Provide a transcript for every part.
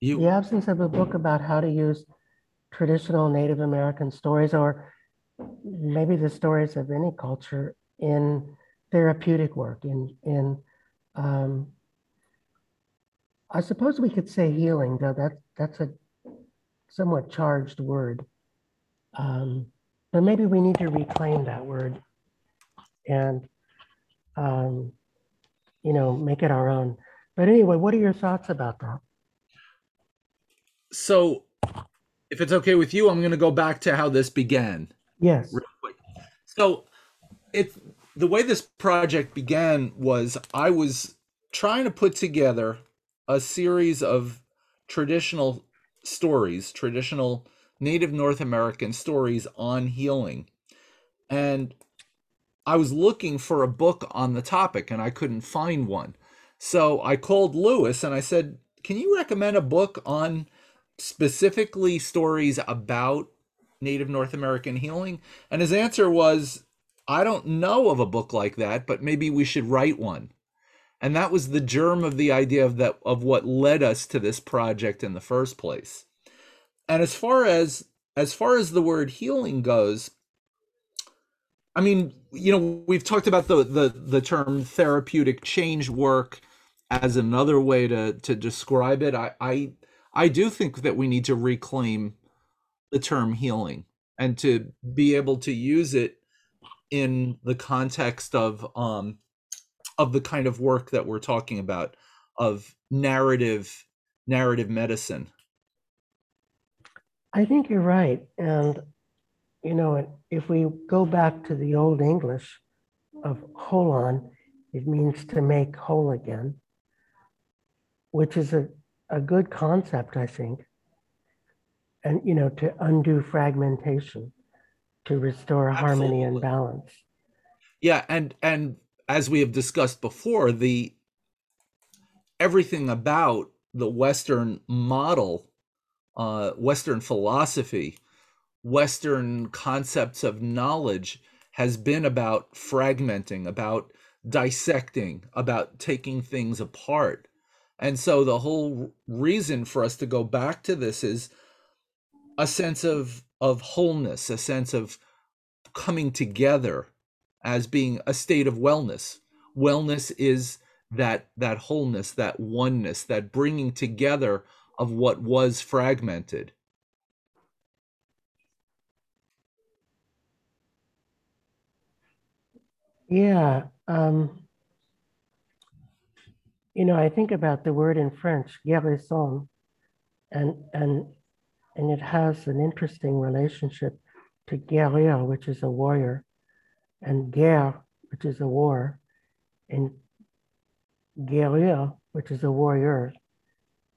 You, the absence of a book about how to use traditional Native American stories or maybe the stories of any culture in therapeutic work, in, in um, I suppose we could say healing, though that that's a somewhat charged word. Um, but maybe we need to reclaim that word and um, you know make it our own. But anyway, what are your thoughts about that? So if it's okay with you, I'm going to go back to how this began. Yes. real quick. So it the way this project began was I was trying to put together a series of traditional stories, traditional Native North American stories on healing. And I was looking for a book on the topic and I couldn't find one. So I called Lewis and I said, Can you recommend a book on specifically stories about Native North American healing? And his answer was, I don't know of a book like that, but maybe we should write one. And that was the germ of the idea of that of what led us to this project in the first place. And as far as as far as the word healing goes, I mean, you know, we've talked about the the the term therapeutic change work as another way to to describe it. I I I do think that we need to reclaim the term healing and to be able to use it in the context of um of the kind of work that we're talking about of narrative narrative medicine I think you're right. And, you know, if we go back to the Old English of holon, it means to make whole again, which is a, a good concept, I think. And, you know, to undo fragmentation, to restore harmony and balance. yeah and and as we have discussed before the everything about the western model uh western philosophy western concepts of knowledge has been about fragmenting about dissecting about taking things apart and so the whole reason for us to go back to this is a sense of of wholeness a sense of coming together as being a state of wellness wellness is that that wholeness that oneness that bringing together of what was fragmented Yeah. Um, you know, I think about the word in French, guérison, and and and it has an interesting relationship to guerrier, which is a warrior, and guerre, which is a war, and guerrier, which is a warrior.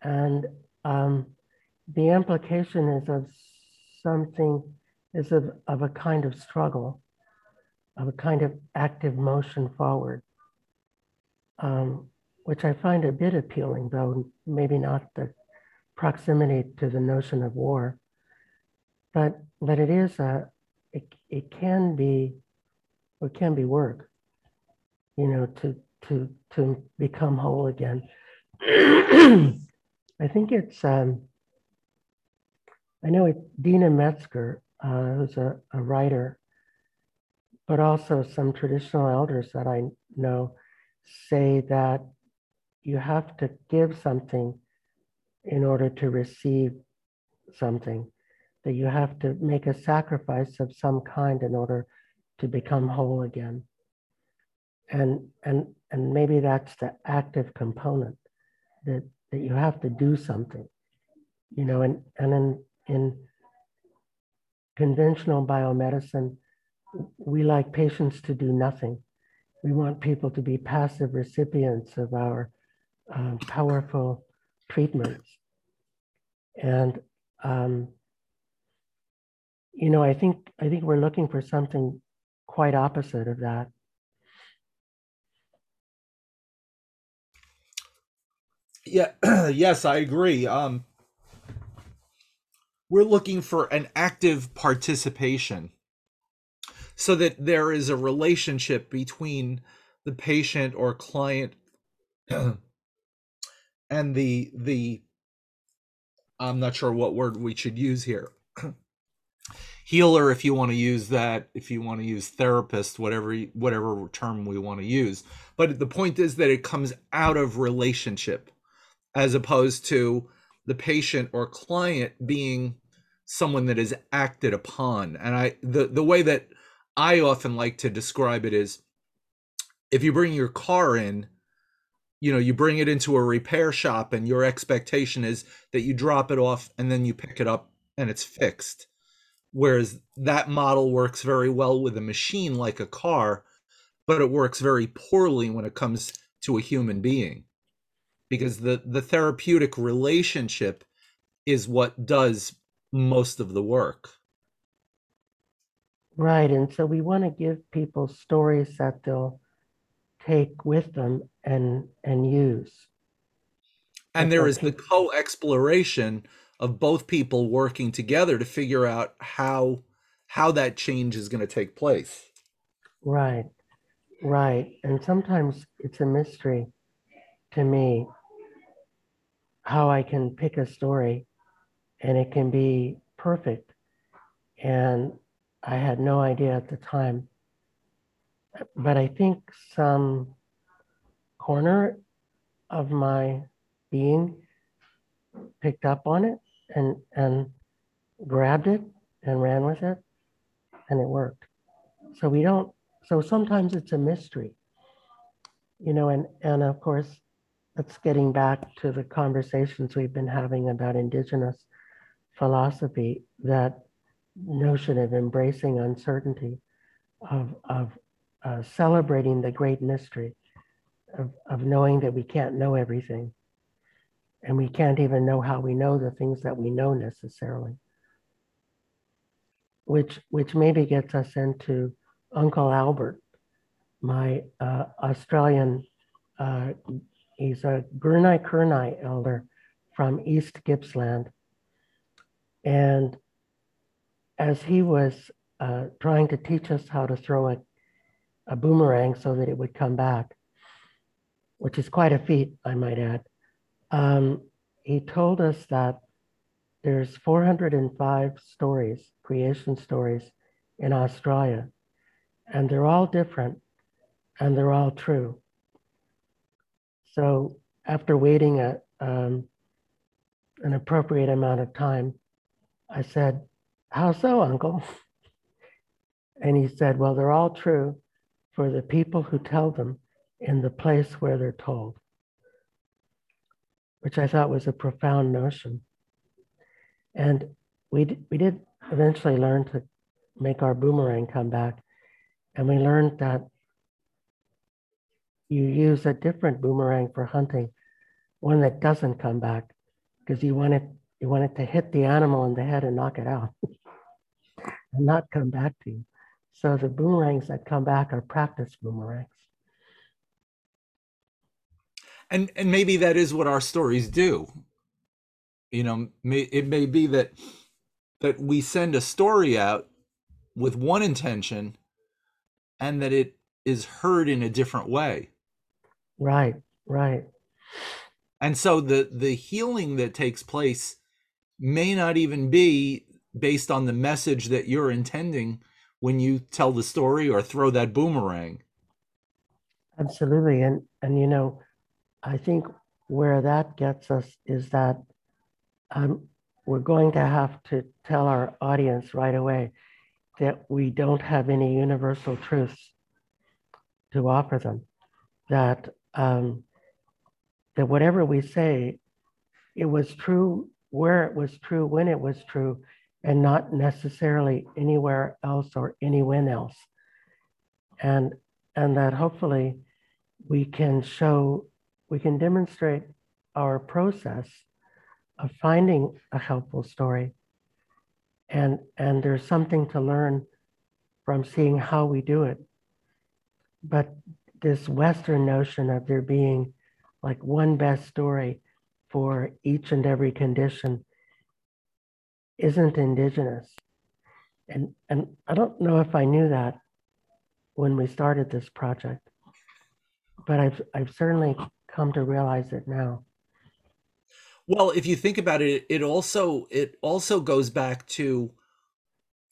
And um, the implication is of something, is of, of a kind of struggle, of a kind of active motion forward, um, which I find a bit appealing, though maybe not the proximity to the notion of war. But but it is a it, it can be it can be work, you know, to to to become whole again. I think it's um, I know it Deena Metzger, uh, who's a, a writer, but also some traditional elders that I know say that you have to give something in order to receive something, that you have to make a sacrifice of some kind in order to become whole again. And and and maybe that's the active component that that you have to do something, you know, and and in in conventional biomedicine, we like patients to do nothing. We want people to be passive recipients of our um, powerful treatments. And um, you know, I think I think we're looking for something quite opposite of that. yeah yes i agree um we're looking for an active participation so that there is a relationship between the patient or client and the the I'm not sure what word we should use here. Healer, if you want to use that, if you want to use therapist, whatever whatever term we want to use. But the point is that it comes out of relationship, as opposed to the patient or client being someone that is acted upon. And I the the way that I often like to describe it is if you bring your car in you know you bring it into a repair shop and your expectation is that you drop it off and then you pick it up and it's fixed. Whereas that model works very well with a machine like a car but it works very poorly when it comes to a human being. Because the the therapeutic relationship is what does most of the work. Right and so we want to give people stories that they'll take with them and and use. And there is the co-exploration of both people working together to figure out how how that change is going to take place. Right. Right. And sometimes it's a mystery to me how I can pick a story and it can be perfect. And I had no idea at the time but I think some corner of my being picked up on it and and grabbed it and ran with it and it worked. So we don't so sometimes it's a mystery you know and and of course that's getting back to the conversations we've been having about indigenous philosophy that notion of embracing uncertainty of of uh, celebrating the great mystery of, of knowing that we can't know everything. And we can't even know how we know the things that we know necessarily. Which, which maybe gets us into Uncle Albert, my uh, Australian, uh, he's a Gurnai Kurnai elder from East Gippsland. And as he was uh, trying to teach us how to throw a a boomerang so that it would come back, which is quite a feat, I might add. Um, he told us that there's 405 stories, creation stories in Australia, and they're all different and they're all true. So after waiting a, um, an appropriate amount of time, I said, How so, Uncle? And he said, Well, they're all true, for the people who tell them in the place where they're told, which I thought was a profound notion. And we, we did eventually learn to make our boomerang come back. And we learned that you use a different boomerang for hunting, one that doesn't come back, because you want it, you want it to hit the animal in the head and knock it out and not come back to you. So the boomerangs that come back are practice boomerangs. And and maybe that is what our stories do. You know, may, it may be that that we send a story out with one intention and that it is heard in a different way. Right, right. And so the the healing that takes place may not even be based on the message that you're intending when you tell the story or throw that boomerang. Absolutely. And and you know, I think where that gets us is that um, we're going to have to tell our audience right away that we don't have any universal truths to offer them. That um, that whatever we say, it was true where it was true, when it was true, and not necessarily anywhere else or anyone else. And, and that hopefully we can show, we can demonstrate our process of finding a helpful story. And, and there's something to learn from seeing how we do it. But this Western notion of there being like one best story for each and every condition isn't indigenous. And, and I don't know if I knew that when we started this project, but I've, I've certainly come to realize it now. Well, if you think about it, it also it also goes back to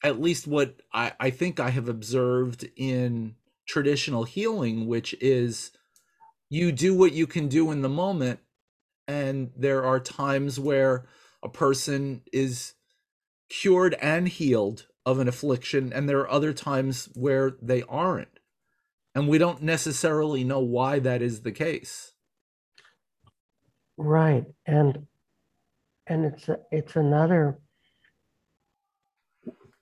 at least what I, I think I have observed in traditional healing, which is you do what you can do in the moment, and there are times where a person is cured and healed of an affliction, and there are other times where they aren't. And we don't necessarily know why that is the case. Right. And and it's a, it's another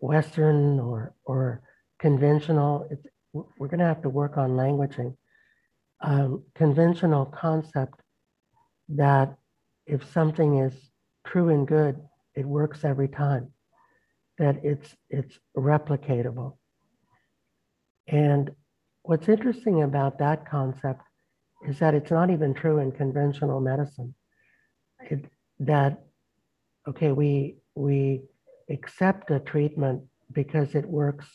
Western or or conventional. It's, we're going to have to work on languaging. Um, conventional concept that if something is true and good, it works every time. That it's it's replicatable. And what's interesting about that concept is that it's not even true in conventional medicine. It, that okay, we we accept a treatment because it works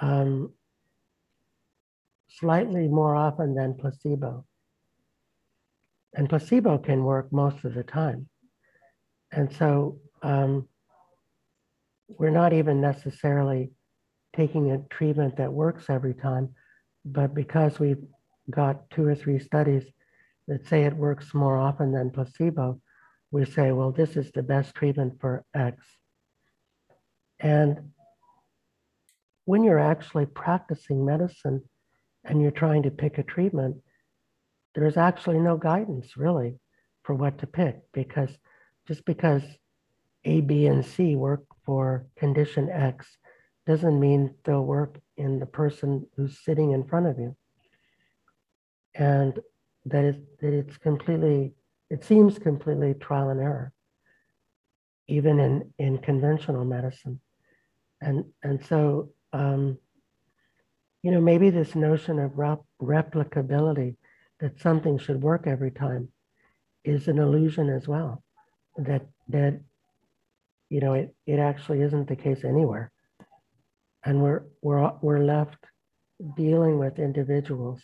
um, slightly more often than placebo. And placebo can work most of the time. And so um, we're not even necessarily taking a treatment that works every time, but because we've got two or three studies that say it works more often than placebo, we say, well, this is the best treatment for X. And when you're actually practicing medicine and you're trying to pick a treatment, there's actually no guidance really for what to pick because just because A, B, and C work for condition X doesn't mean they'll work in the person who's sitting in front of you. And that is, that it's completely, it seems completely trial and error, even in, in conventional medicine. And, and so, um, you know, maybe this notion of rep- replicability, that something should work every time, is an illusion as well. That, that you know, it, it actually isn't the case anywhere. And we're, we're, we're left dealing with individuals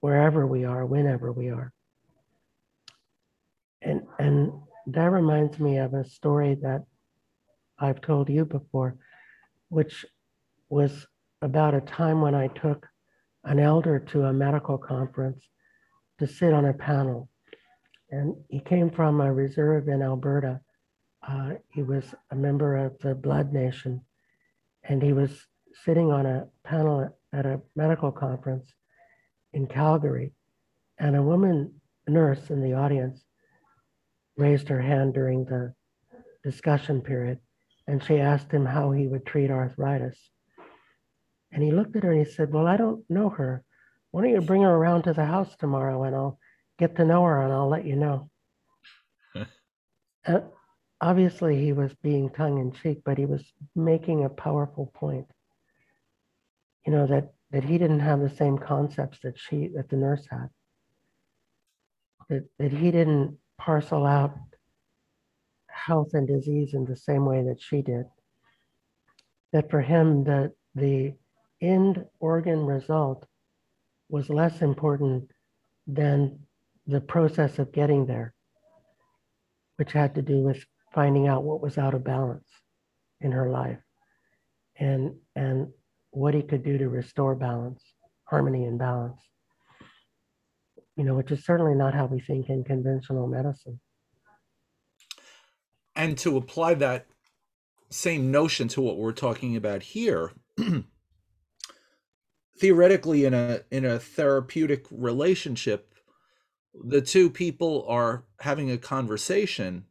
wherever we are, whenever we are. And, and that reminds me of a story that I've told you before, which was about a time when I took an elder to a medical conference to sit on a panel. And he came from a reserve in Alberta. Uh, he was a member of the Blood Nation, and he was sitting on a panel at a medical conference in Calgary. And a woman nurse in the audience raised her hand during the discussion period and she asked him how he would treat arthritis. And he looked at her and he said, Well, I don't know her. Why don't you bring her around to the house tomorrow and I'll get to know her and I'll let you know. obviously, he was being tongue in cheek, but he was making a powerful point. You know, that, that he didn't have the same concepts that she, that the nurse had. That, that he didn't parcel out health and disease in the same way that she did. That for him, the, the end organ result was less important than the process of getting there, which had to do with finding out what was out of balance in her life and, and what he could do to restore balance, harmony and balance. You know, which is certainly not how we think in conventional medicine and to apply that same notion to what we're talking about here theoretically in a in a therapeutic relationship the two people are having a conversation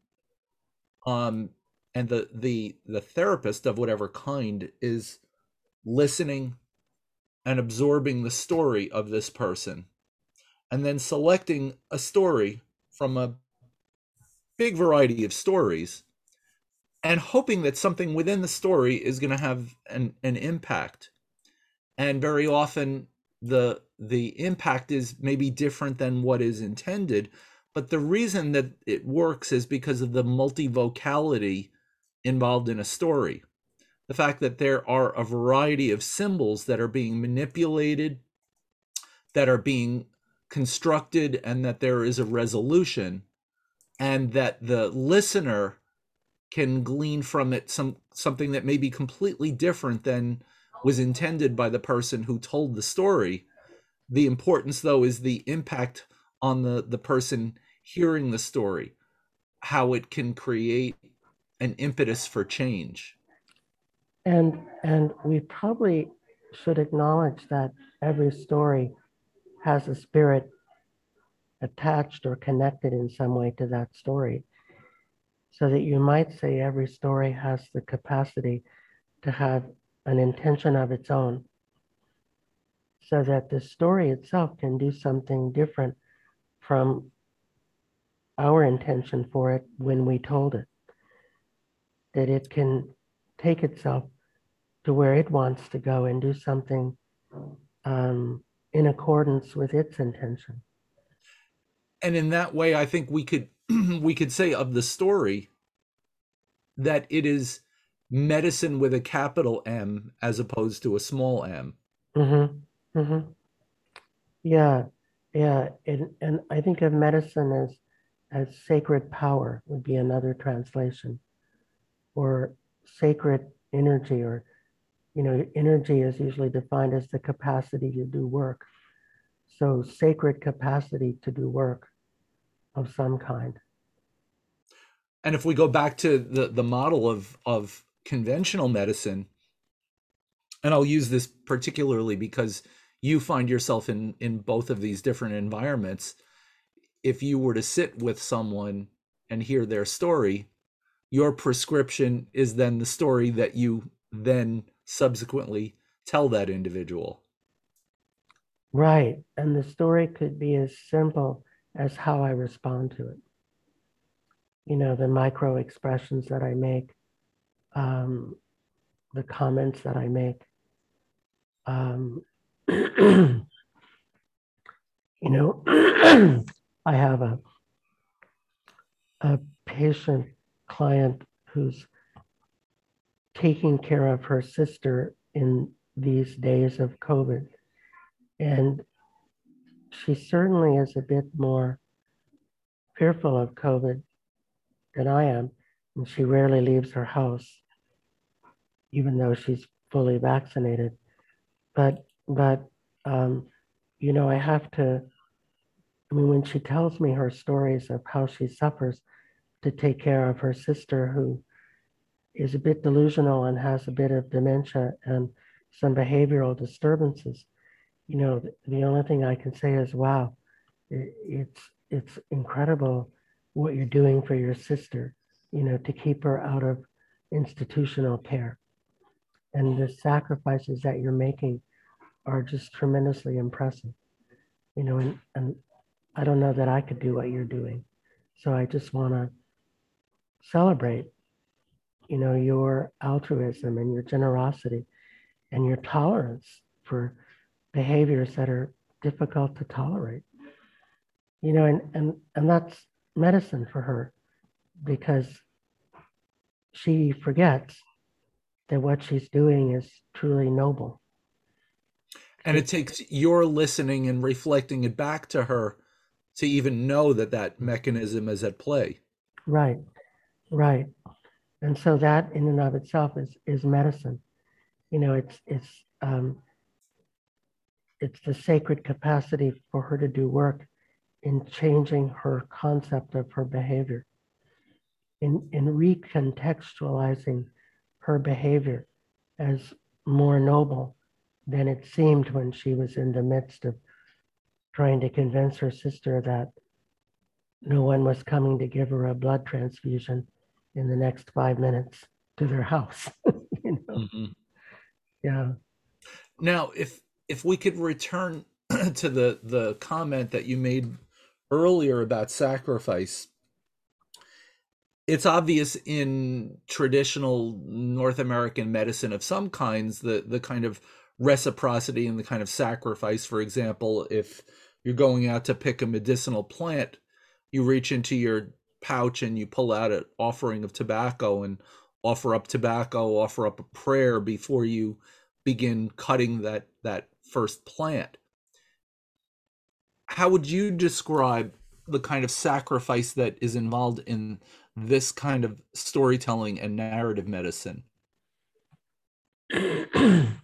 um and the the the therapist of whatever kind is listening and absorbing the story of this person and then selecting a story from a big variety of stories and hoping that something within the story is going to have an, an impact. And very often the the impact is maybe different than what is intended but the reason that it works is because of the multivocality involved in a story. The fact that there are a variety of symbols that are being manipulated that are being constructed and that there is a resolution and that the listener can glean from it some something that may be completely different than was intended by the person who told the story. The importance though is the impact on the the person hearing the story how it can create an impetus for change. And and we probably should acknowledge that every story has a spirit attached or connected in some way to that story. So that you might say every story has the capacity to have an intention of its own. So that the story itself can do something different from our intention for it when we told it. That it can take itself to where it wants to go and do something um, in accordance with its intention. And in that way, I think we could we could say of the story that it is medicine with a capital M as opposed to a small m. Mm-hmm. Mm-hmm. Yeah, yeah, and and I think of medicine as as sacred power would be another translation, or sacred energy, or you know, energy is usually defined as the capacity to do work. So sacred capacity to do work of some kind. And if we go back to the the model of of conventional medicine, and I'll use this particularly because you find yourself in in both of these different environments if you were to sit with someone and hear their story your prescription is then the story that you then subsequently tell that individual. Right and the story could be as simple as how i respond to it. You know the micro expressions that i make um, the comments that i make um, you know, I have a a patient client who's taking care of her sister in these days of COVID. And she certainly is a bit more fearful of COVID than I am. And she rarely leaves her house, even though she's fully vaccinated. But but um, you know, I have to. I mean, when she tells me her stories of how she suffers to take care of her sister, who is a bit delusional and has a bit of dementia and some behavioral disturbances, you know, the, only thing I can say is, "Wow, it, it's it's incredible what you're doing for your sister." You know, to keep her out of institutional care, and the sacrifices that you're making are just tremendously impressive. You know, and, and I don't know that I could do what you're doing. So I just want to celebrate, you know, your altruism and your generosity and your tolerance for behaviors that are difficult to tolerate. You know, and, and, and that's medicine for her because she forgets that what she's doing is truly noble and it takes your listening and reflecting it back to her to even know that that mechanism is at play. Right right. And so that in and of itself is is medicine. You know it's it's um it's the sacred capacity for her to do work in changing her concept of her behavior in in recontextualizing her behavior as more noble than it seemed when she was in the midst of trying to convince her sister that no one was coming to give her a blood transfusion in the next five minutes to their house. you know? Mm-hmm. Yeah. Now, if if we could return to the the comment that you made earlier about sacrifice, it's obvious in traditional North American medicine of some kinds the the kind of reciprocity and the kind of sacrifice. For example, if you're going out to pick a medicinal plant, you reach into your pouch and you pull out an offering of tobacco and offer up tobacco, offer up a prayer before you begin cutting that that first plant. How would you describe the kind of sacrifice that is involved in this kind of storytelling and narrative medicine?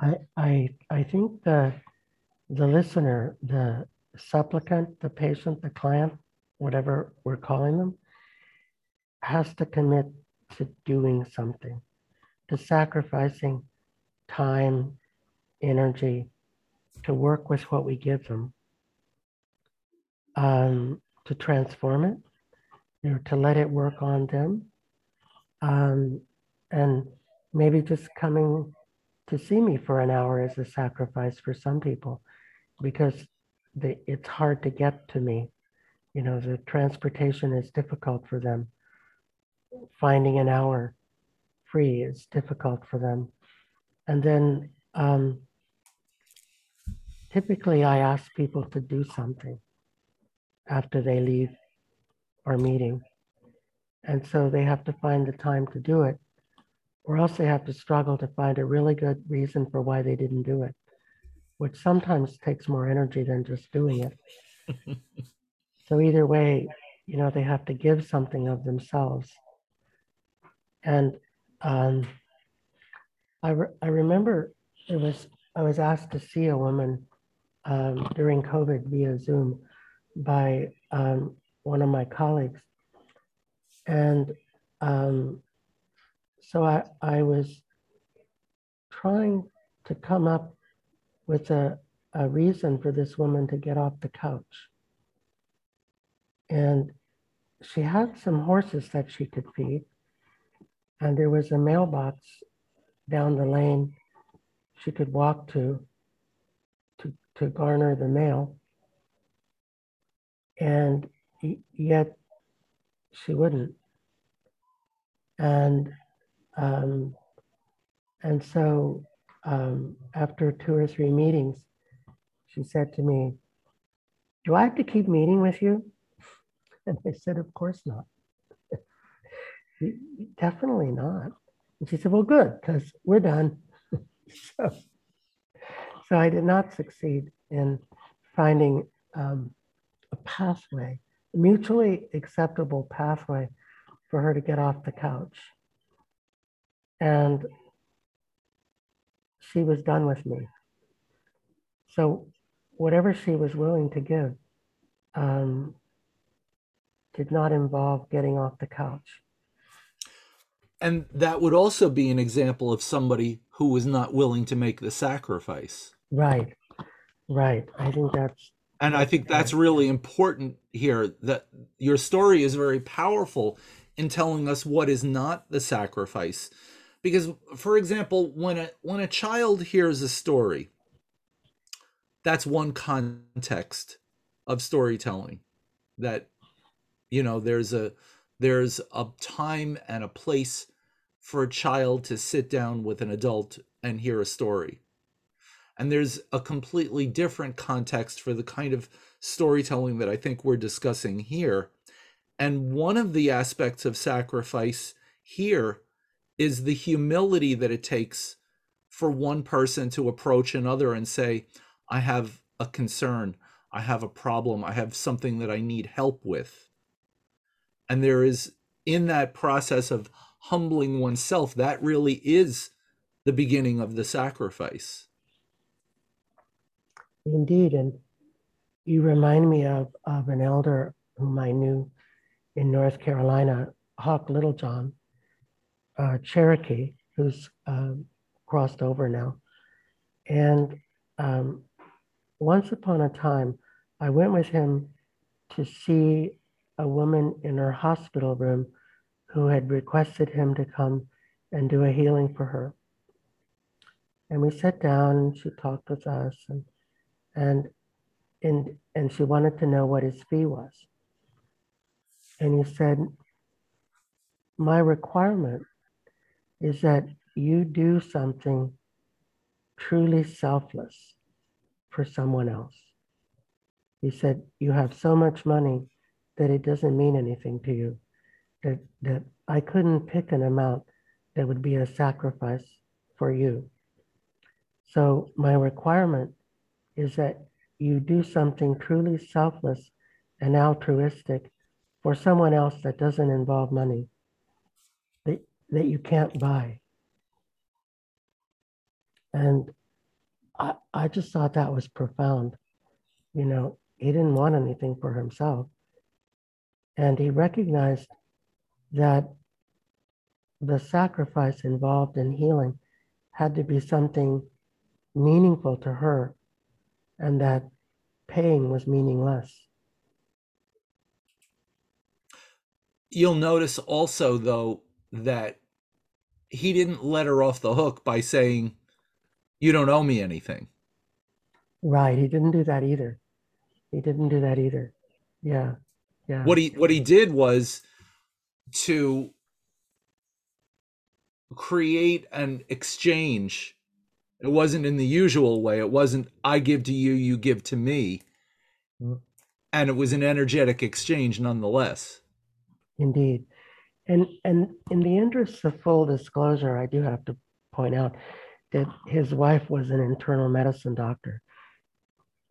I, I, I think the, the listener, the supplicant, the patient, the client, whatever we're calling them, has to commit to doing something, to sacrificing time, energy, to work with what we give them, um, to transform it, you know, to let it work on them, um, and maybe just coming to see me for an hour is a sacrifice for some people because it's hard to get to me. You know, the transportation is difficult for them. Finding an hour free is difficult for them. And then um, typically I ask people to do something after they leave our meeting. And so they have to find the time to do it, or else they have to struggle to find a really good reason for why they didn't do it, which sometimes takes more energy than just doing it. so either way, you know, they have to give something of themselves. And um, I, re- I remember it was I was asked to see a woman um, during COVID via Zoom by um, one of my colleagues. And um, so I, I was trying to come up with a, a reason for this woman to get off the couch. And she had some horses that she could feed. And there was a mailbox down the lane she could walk to to, to garner the mail. And yet she wouldn't. And um, and so um, after two or three meetings, she said to me, "Do I have to keep meeting with you?" And I said, "Of course not. Definitely not." And she said, "Well, good, because we're done." so, so I did not succeed in finding um, a pathway, a mutually acceptable pathway for her to get off the couch. And she was done with me. So whatever she was willing to give um, did not involve getting off the couch. And that would also be an example of somebody who was not willing to make the sacrifice. Right. Right. I think that's and I think that's really important here that your story is very powerful in telling us what is not the sacrifice. Because for example, when a when a child hears a story, that's one context of storytelling that you know there's a there's a time and a place for a child to sit down with an adult and hear a story and there's a completely different context for the kind of storytelling that I think we're discussing here. And one of the aspects of sacrifice here is the humility that it takes for one person to approach another and say, I have a concern, I have a problem, I have something that I need help with. And there is, in that process of humbling oneself, that really is the beginning of the sacrifice. Indeed. And you remind me of, of an elder whom I knew in North Carolina, Hawk Littlejohn, uh, Cherokee, who's uh, crossed over now. And um, once upon a time, I went with him to see a woman in her hospital room who had requested him to come and do a healing for her. And we sat down and she talked with us and and and and she wanted to know what his fee was. And he said, My requirement is that you do something truly selfless for someone else. He said, You have so much money that it doesn't mean anything to you, that, that I couldn't pick an amount that would be a sacrifice for you. So, my requirement is that you do something truly selfless and altruistic for someone else that doesn't involve money that, you can't buy. And I, I just thought that was profound. You know, he didn't want anything for himself. And he recognized that the sacrifice involved in healing had to be something meaningful to her and that paying was meaningless. You'll notice also, though, that he didn't let her off the hook by saying, You don't owe me anything. Right. He didn't do that either. He didn't do that either. Yeah. Yeah. What he what he did was to create an exchange. It wasn't in the usual way. It wasn't I give to you, you give to me. Mm. And it was an energetic exchange nonetheless. Indeed. And and in the interest of full disclosure, I do have to point out that his wife was an internal medicine doctor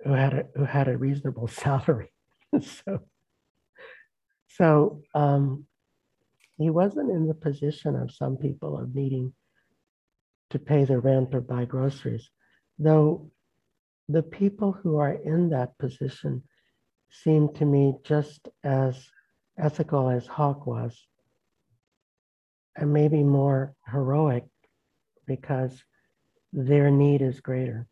who had a who had a reasonable salary. so so um, he wasn't in the position of some people of needing to pay the rent or buy groceries, though the people who are in that position seem to me just as ethical as Hawk was, and maybe more heroic because their need is greater.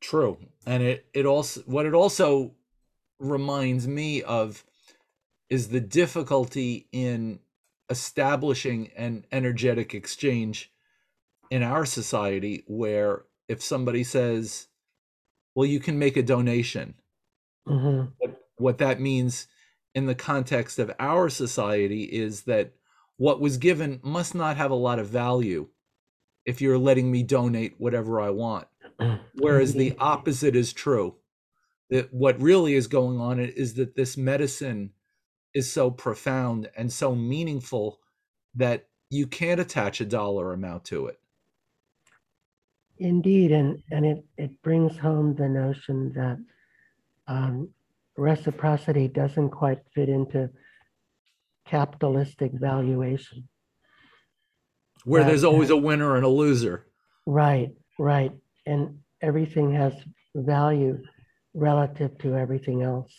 True. And it, it also what it also reminds me of is the difficulty in establishing an energetic exchange in our society where if somebody says, well, you can make a donation, Mhm. what, what that means in the context of our society is that what was given must not have a lot of value if you're letting me donate whatever I want. Whereas the opposite is true. That what really is going on is that this medicine is so profound and so meaningful that you can't attach a dollar amount to it. Indeed, and, and it, it brings home the notion that um, reciprocity doesn't quite fit into capitalistic valuation. Where there's always a winner and a loser. Right, right. And everything has value relative to everything else.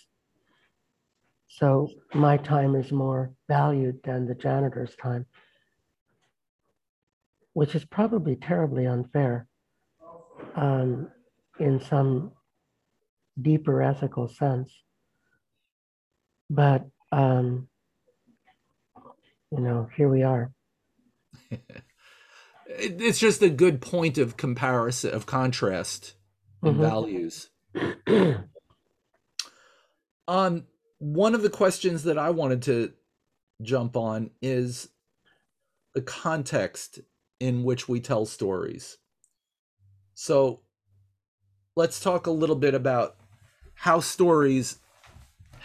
So my time is more valued than the janitor's time, which is probably terribly unfair um, in some deeper ethical sense. But, um, you know, here we are. It's just a good point of comparison, of contrast in Mhm. values. Um, one of the questions that I wanted to jump on is the context in which we tell stories. So let's talk a little bit about how stories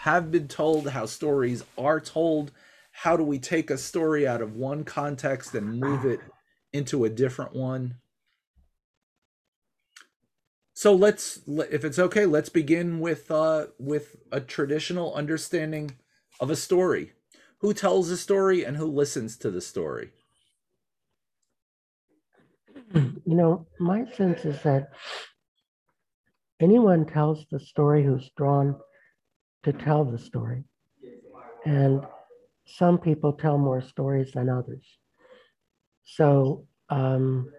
have been told, how stories are told. How do we take a story out of one context and move it into a different one? So let's, if it's okay, let's begin with uh, with a traditional understanding of a story. Who tells a story and who listens to the story? you know, my sense is that anyone tells the story who's drawn to tell the story. And some people tell more stories than others. So um,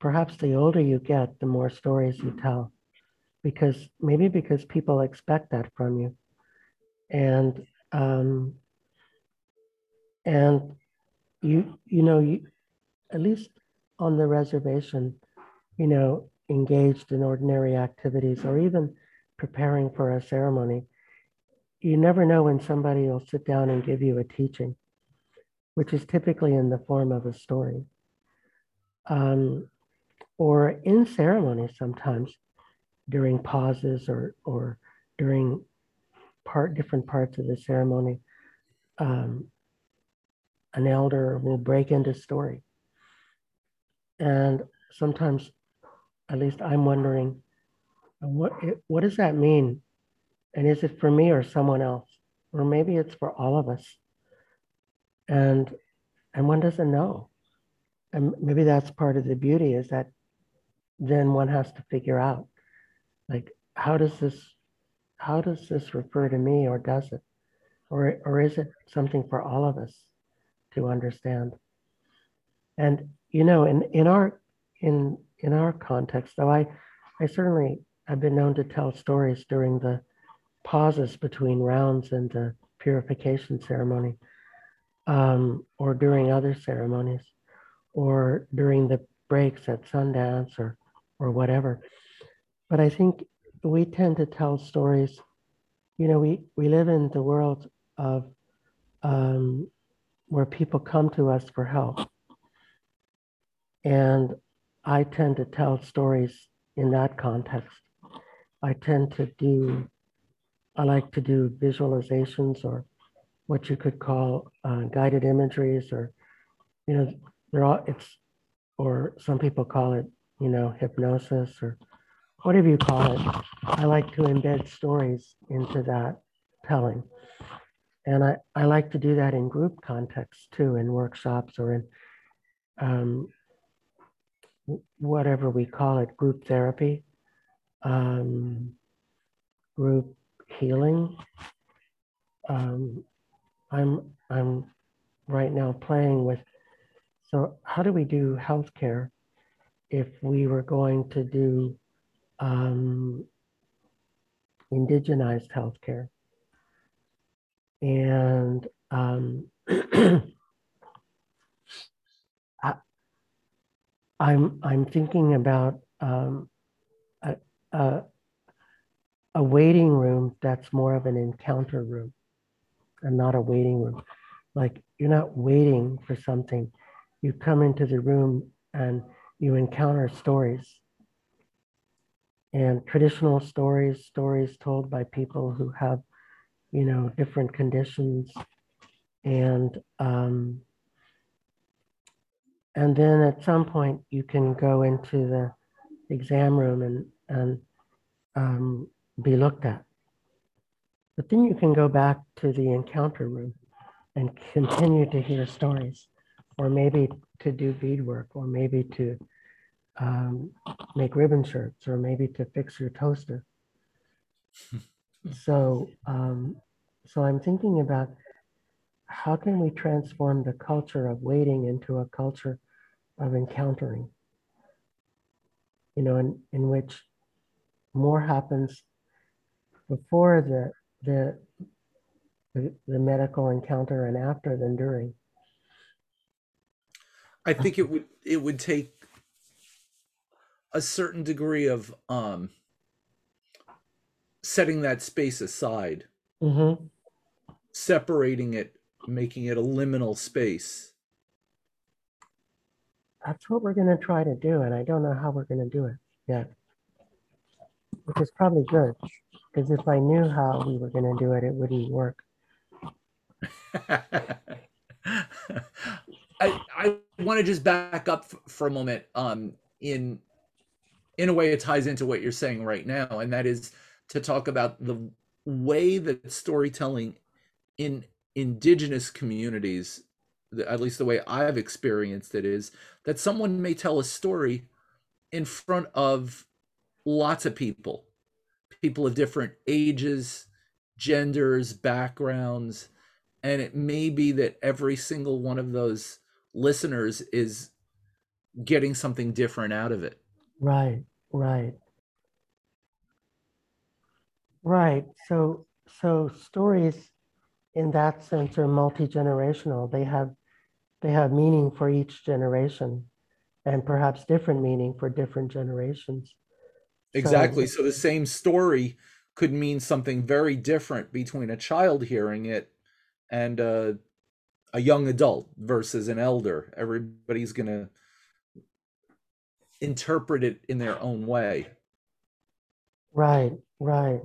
perhaps the older you get, the more stories you tell, because maybe because people expect that from you. And um, and you you know you at least on the reservation, you know, engaged in ordinary activities or even preparing for a ceremony, you never know when somebody will sit down and give you a teaching, which is typically in the form of a story. Um, or in ceremony sometimes during pauses or, or during part different parts of the ceremony, um, an elder will break into story. And sometimes, at least I'm wondering, what, what does that mean and is it for me or someone else? Or maybe it's for all of us. And and one doesn't know. And maybe that's part of the beauty is that then one has to figure out like how does this how does this refer to me or does it? Or or is it something for all of us to understand? And you know, in, in our in in our context, though I I certainly have been known to tell stories during the pauses between rounds and the purification ceremony, um, or during other ceremonies, or during the breaks at Sundance or or whatever. But I think we tend to tell stories. You know, we we live in the world of um, where people come to us for help, and I tend to tell stories in that context. I tend to do I like to do visualizations or what you could call uh, guided imageries or, you know, they're all, it's, or some people call it, you know, hypnosis or whatever you call it. I like to embed stories into that telling. And I, I like to do that in group contexts too, in workshops or in um, whatever we call it, group therapy, um, group healing. Um, I'm I'm right now playing with. So how do we do healthcare if we were going to do um, indigenized healthcare? And um, I, I'm I'm thinking about um, a, a, a waiting room that's more of an encounter room and not a waiting room. Like you're not waiting for something. You come into the room and you encounter stories. And traditional stories, stories told by people who have, you know, different conditions. And um, and then at some point you can go into the exam room and and um, be looked at. But then you can go back to the encounter room and continue to hear stories, or maybe to do beadwork, or maybe to um, make ribbon shirts, or maybe to fix your toaster. so, um, so I'm thinking about how can we transform the culture of waiting into a culture of encountering, you know, in, in which more happens before the the the, medical encounter and after than during. I think it would it would take a certain degree of um setting that space aside, mm-hmm. separating it, making it a liminal space. That's what we're going to try to do, and I don't know how we're going to do it yet, which is probably good. Because if I knew how we were going to do it, it wouldn't work. I I want to just back up for a moment. Um, in in a way, it ties into what you're saying right now, and that is to talk about the way that storytelling in indigenous communities, at least the way I've experienced it, is that someone may tell a story in front of lots of people people of different ages, genders, backgrounds, and it may be that every single one of those listeners is getting something different out of it. Right, right. Right. So so stories in that sense are multi-generational. They have they have meaning for each generation and perhaps different meaning for different generations. Exactly. So, so the same story could mean something very different between a child hearing it and uh, a young adult versus an elder. Everybody's going to interpret it in their own way. Right, right.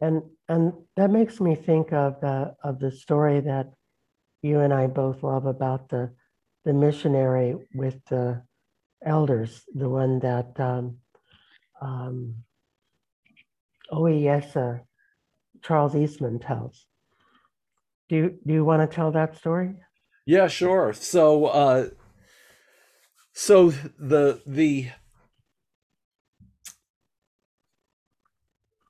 And and that makes me think of the of the story that you and I both love about the the missionary with the elders, the one that um, um, Ohiyesa Charles Eastman tells. Do you, do you want to tell that story? Yeah, sure. So, uh, so the the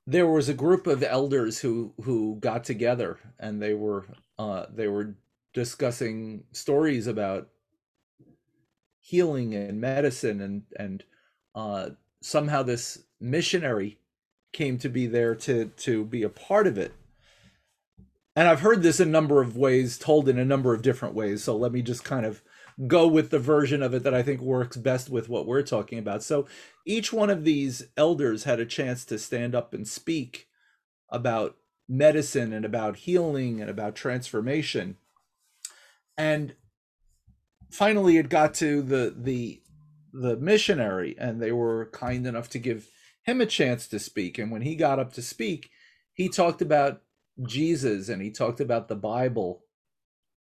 there was a group of elders who who got together and they were uh, they were discussing stories about healing and medicine and and uh, somehow this missionary came to be there to to be a part of it. And i've heard this a number of ways told in a number of different ways so let me just kind of go with the version of it that i think works best with what we're talking about. So each one of these elders had a chance to stand up and speak about medicine and about healing and about transformation. And finally it got to the the the missionary and they were kind enough to give him a chance to speak. And when he got up to speak he talked about jesus and he talked about the bible.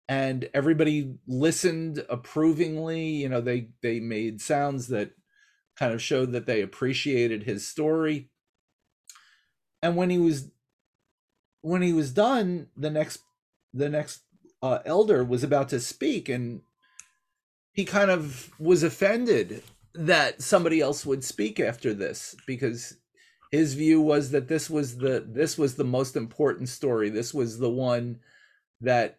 And everybody listened approvingly. You know they they made sounds that kind of showed that they appreciated his story. And when he was when he was done the next the next uh, elder was about to speak and he kind of was offended that somebody else would speak after this because his view was that this was the this was the most important story. This was the one that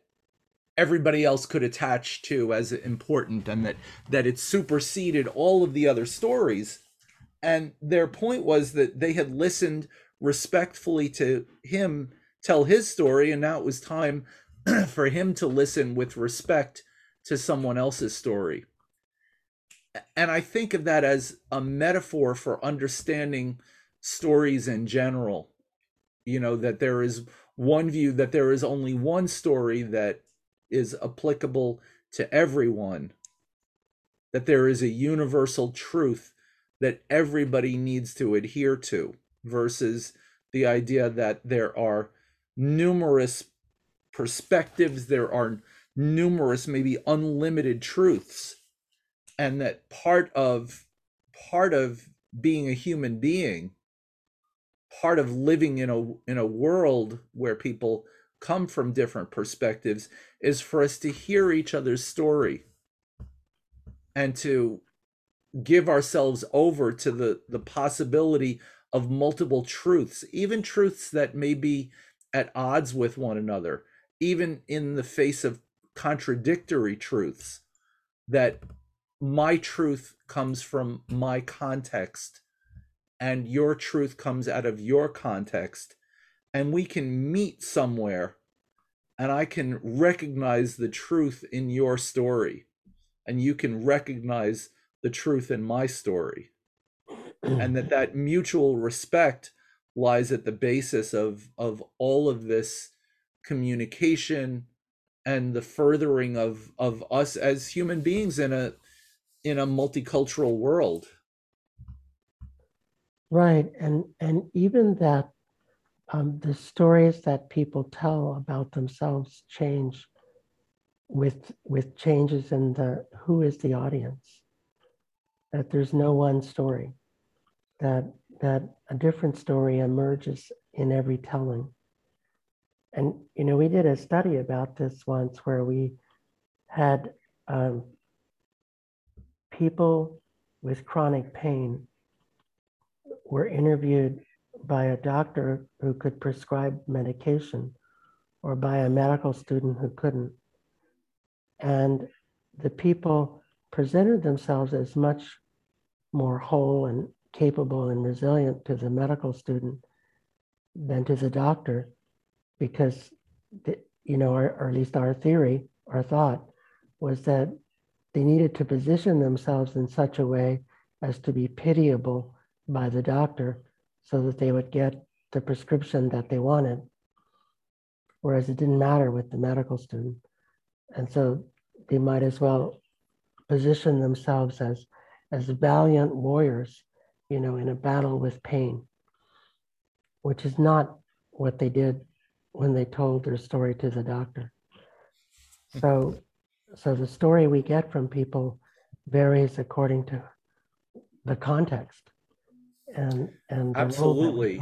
everybody else could attach to as important and that that it superseded all of the other stories. And their point was that they had listened respectfully to him tell his story and now it was time for him to listen with respect to someone else's story. And I think of that as a metaphor for understanding stories in general. You know, that there is one view, that there is only one story that is applicable to everyone, that there is a universal truth that everybody needs to adhere to, versus the idea that there are numerous perspectives, there are numerous, maybe unlimited truths, and that part of part of being a human being, part of living in a in a world where people come from different perspectives is for us to hear each other's story and to give ourselves over to the the possibility of multiple truths even truths that may be at odds with one another even in the face of contradictory truths that my truth comes from my context and your truth comes out of your context and we can meet somewhere and I can recognize the truth in your story and you can recognize the truth in my story. And that that mutual respect lies at the basis of of all of this communication and the furthering of of us as human beings in a in a multicultural world. Right and and even that um, the stories that people tell about themselves change with with changes in the who is the audience. That there's no one story. That that a different story emerges in every telling and, you know, we did a study about this once where we had um, people with chronic pain were interviewed by a doctor who could prescribe medication or by a medical student who couldn't. And the people presented themselves as much more whole and capable and resilient to the medical student than to the doctor because the, you know, or, or at least our theory, our thought was that they needed to position themselves in such a way as to be pitiable by the doctor so that they would get the prescription that they wanted. Whereas it didn't matter with the medical student. And so they might as well position themselves as, as valiant warriors, you know, in a battle with pain, which is not what they did when they told their story to the doctor. So, so the story we get from people varies according to the context and and absolutely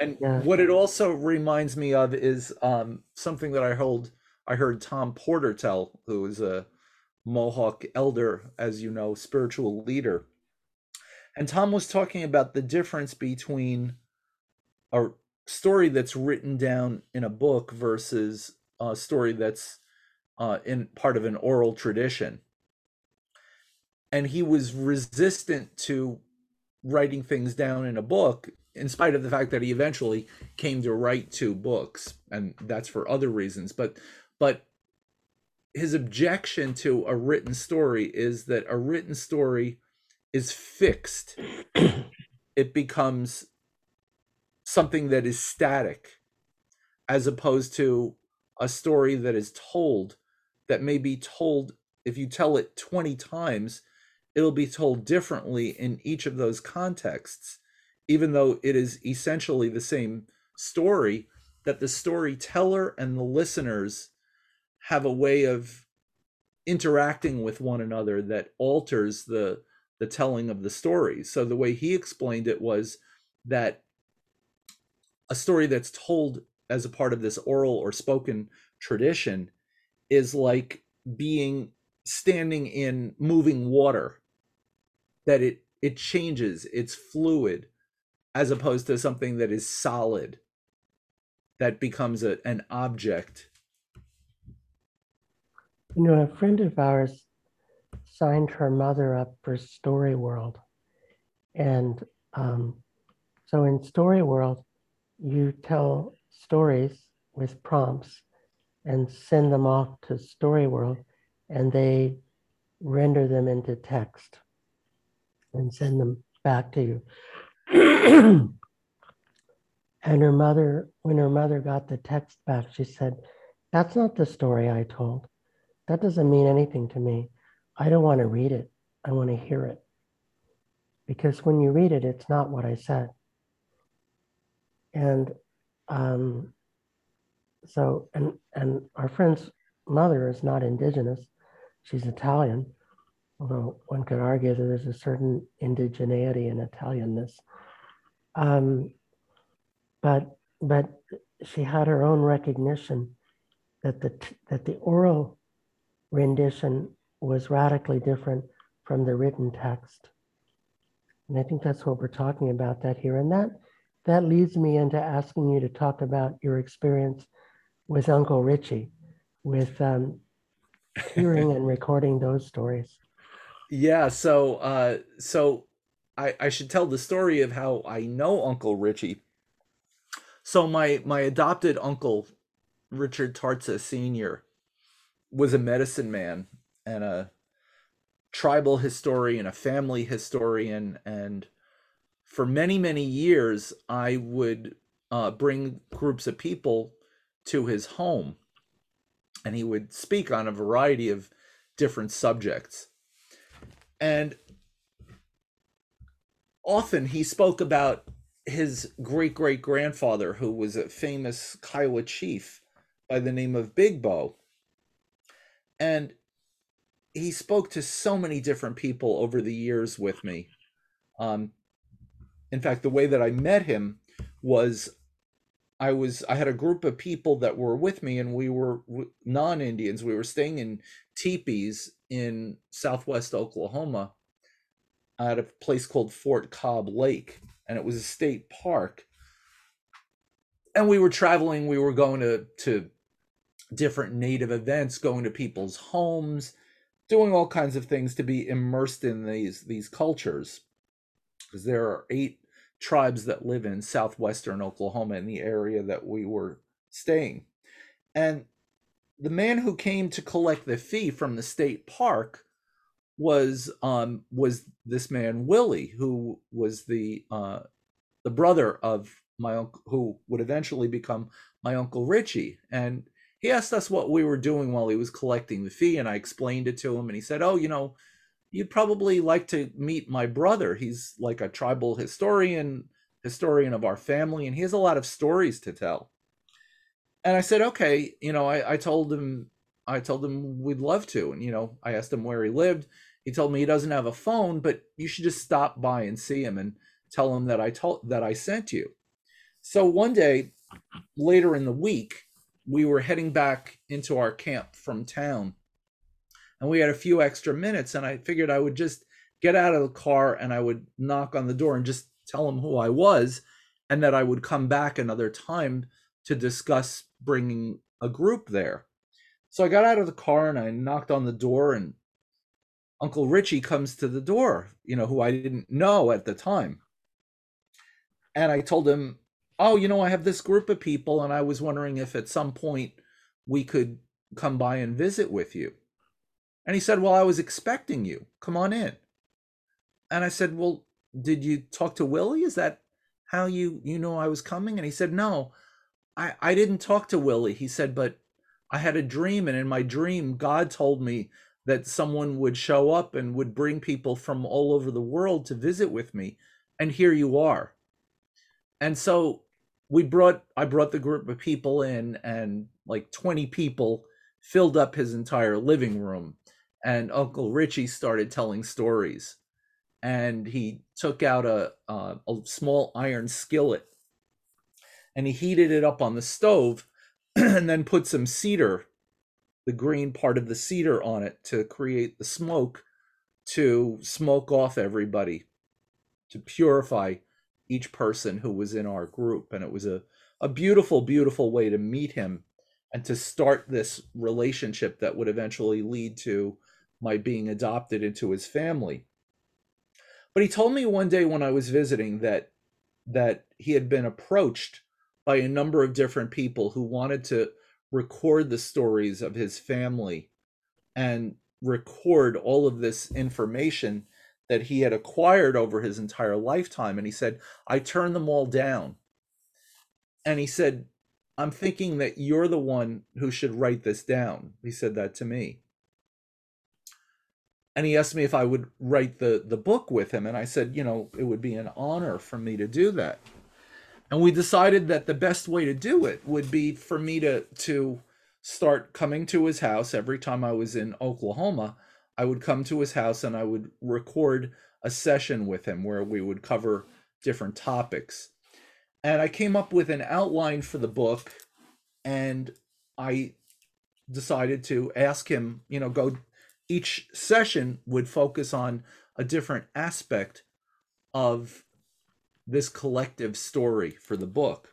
And Yeah. what it also reminds me of is um, something that I hold I heard Tom Porter tell, who is a Mohawk elder, as you know, spiritual leader. And Tom was talking about the difference between a story that's written down in a book versus a story that's uh, in part of an oral tradition. And he was resistant to writing things down in a book, in spite of the fact that he eventually came to write two books, and that's for other reasons. But but his objection to a written story is that a written story is fixed. it becomes something that is static, as opposed to a story that is told that may be told if you tell it 20 times it'll be told differently in each of those contexts even though it is essentially the same story that the storyteller and the listeners have a way of interacting with one another that alters the the telling of the story. So the way he explained it was that a story that's told as a part of this oral or spoken tradition is like being standing in moving water that it it changes it's fluid as opposed to something that is solid that becomes a, an object You know, a friend of ours signed her mother up for StoryWorth. And um, so in StoryWorth, you tell stories with prompts and send them off to StoryWorth, and they render them into text and send them back to you. and her mother, when her mother got the text back, she said, That's not the story I told. That doesn't mean anything to me. I don't want to read it. I want to hear it. Because when you read it, it's not what I said. And um, so, and, and our friend's mother is not indigenous, she's Italian, although one could argue that there's a certain indigeneity in Italianness. Um, but, but she had her own recognition that the, that the oral rendition was radically different from the written text. And I think that's what we're talking about that here. And that that leads me into asking you to talk about your experience with Uncle Richie, with um, hearing and recording those stories. Yeah, so uh so I I should tell the story of how I know Uncle Richie. So my my adopted uncle Richard Tartsah Sr. was a medicine man and a tribal historian, a family historian and for many many years I would uh, bring groups of people to his home and he would speak on a variety of different subjects and often he spoke about his great great grandfather, who was a famous Kiowa chief by the name of Big Bow. And he spoke to so many different people over the years with me. Um, in fact, the way that I met him was I was I had a group of people that were with me, and we were non-Indians. We were staying in teepees in Southwest Oklahoma at a place called Fort Cobb Lake, and it was a state park. And we were traveling. We were going to to different native events, going to people's homes, doing all kinds of things to be immersed in these these cultures. Because there are eight tribes that live in southwestern Oklahoma in the area that we were staying. And the man who came to collect the fee from the state park was um was this man Willie who was the uh the brother of my uncle who would eventually become my uncle Richie and he asked us what we were doing while he was collecting the fee and I explained it to him and he said oh you know you'd probably like to meet my brother. He's like a tribal historian historian of our family and he has a lot of stories to tell. And I said okay you know I, I told him I told him we'd love to and you know I asked him where he lived. He told me he doesn't have a phone, but you should just stop by and see him and tell him that I told that I sent you. So one day later in the week, we were heading back into our camp from town and we had a few extra minutes and I figured I would just get out of the car and I would knock on the door and just tell him who I was and that I would come back another time to discuss bringing a group there. So I got out of the car and I knocked on the door and Uncle Richie comes to the door, you know, who I didn't know at the time. And I told him, "Oh, you know, I have this group of people and I was wondering if at some point we could come by and visit with you." And he said, Well, I was expecting you. Come on in. And I said, Well, did you talk to Willie? Is that how you you know I was coming? And he said, No, I, I didn't talk to Willie. He said, but I had a dream, and in my dream, God told me that someone would show up and would bring people from all over the world to visit with me. And here you are. And so we brought I brought the group of people in and like 20 people filled up his entire living room and Uncle Richie started telling stories. And he took out a, a small iron skillet and he heated it up on the stove and then put some cedar, the green part of the cedar on it to create the smoke to smoke off everybody, to purify each person who was in our group. And it was a, a beautiful, beautiful way to meet him and to start this relationship that would eventually lead to my being adopted into his family. But he told me one day when I was visiting that that he had been approached by a number of different people who wanted to record the stories of his family and record all of this information that he had acquired over his entire lifetime and he said I turned them all down. And he said I'm thinking that you're the one who should write this down. He said that to me and he asked me if I would write the the book with him and I said, you know, it would be an honor for me to do that. And we decided that the best way to do it would be for me to to start coming to his house every time I was in Oklahoma. I would come to his house and I would record a session with him where we would cover different topics. And I came up with an outline for the book and I decided to ask him, you know, go each session would focus on a different aspect of this collective story for the book.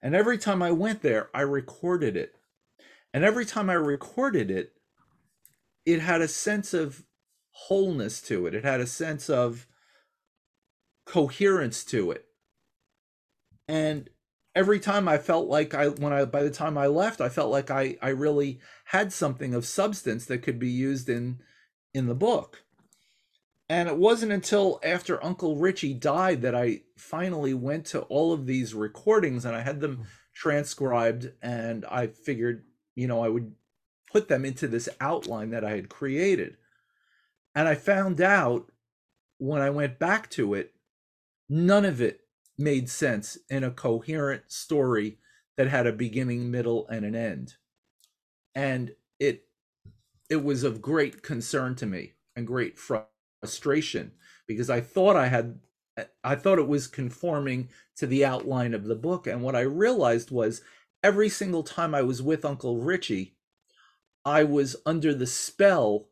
And every time I went there, I recorded it. And every time I recorded it, it had a sense of wholeness to it. It had a sense of coherence to it. And every time I felt like I when I by the time I left, I felt like I I really had something of substance that could be used in in the book. And it wasn't until after Uncle Richie died that I finally went to all of these recordings and I had them transcribed and I figured, you know, I would put them into this outline that I had created. And I found out when I went back to it, none of it made sense in a coherent story that had a beginning, middle, and an end. And it it was of great concern to me and great frustration because I thought I had I thought it was conforming to the outline of the book. And what I realized was every single time I was with Uncle Richie, I was under the spell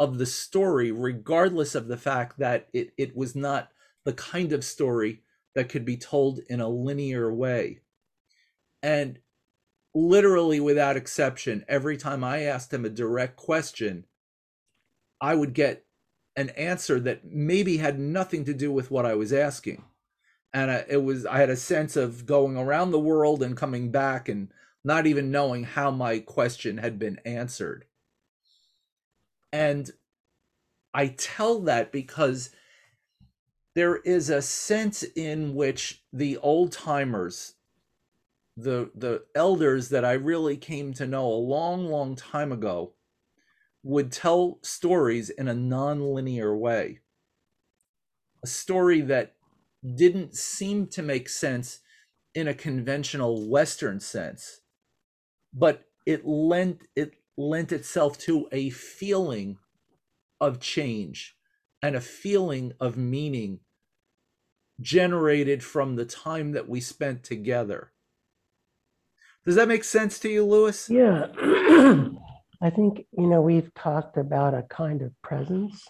of the story, regardless of the fact that it, it was not the kind of story that could be told in a linear way. And literally, without exception, every time I asked him a direct question, I would get an answer that maybe had nothing to do with what I was asking. And I, it was, I had a sense of going around the world and coming back and not even knowing how my question had been answered. And I tell that because there is a sense in which the old timers the the elders that I really came to know a long long time ago would tell stories in a non-linear way. A story that didn't seem to make sense in a conventional western sense but it lent it lent itself to a feeling of change and a feeling of meaning generated from the time that we spent together. Does that make sense to you, Lewis? Yeah. I think, you know, we've talked about a kind of presence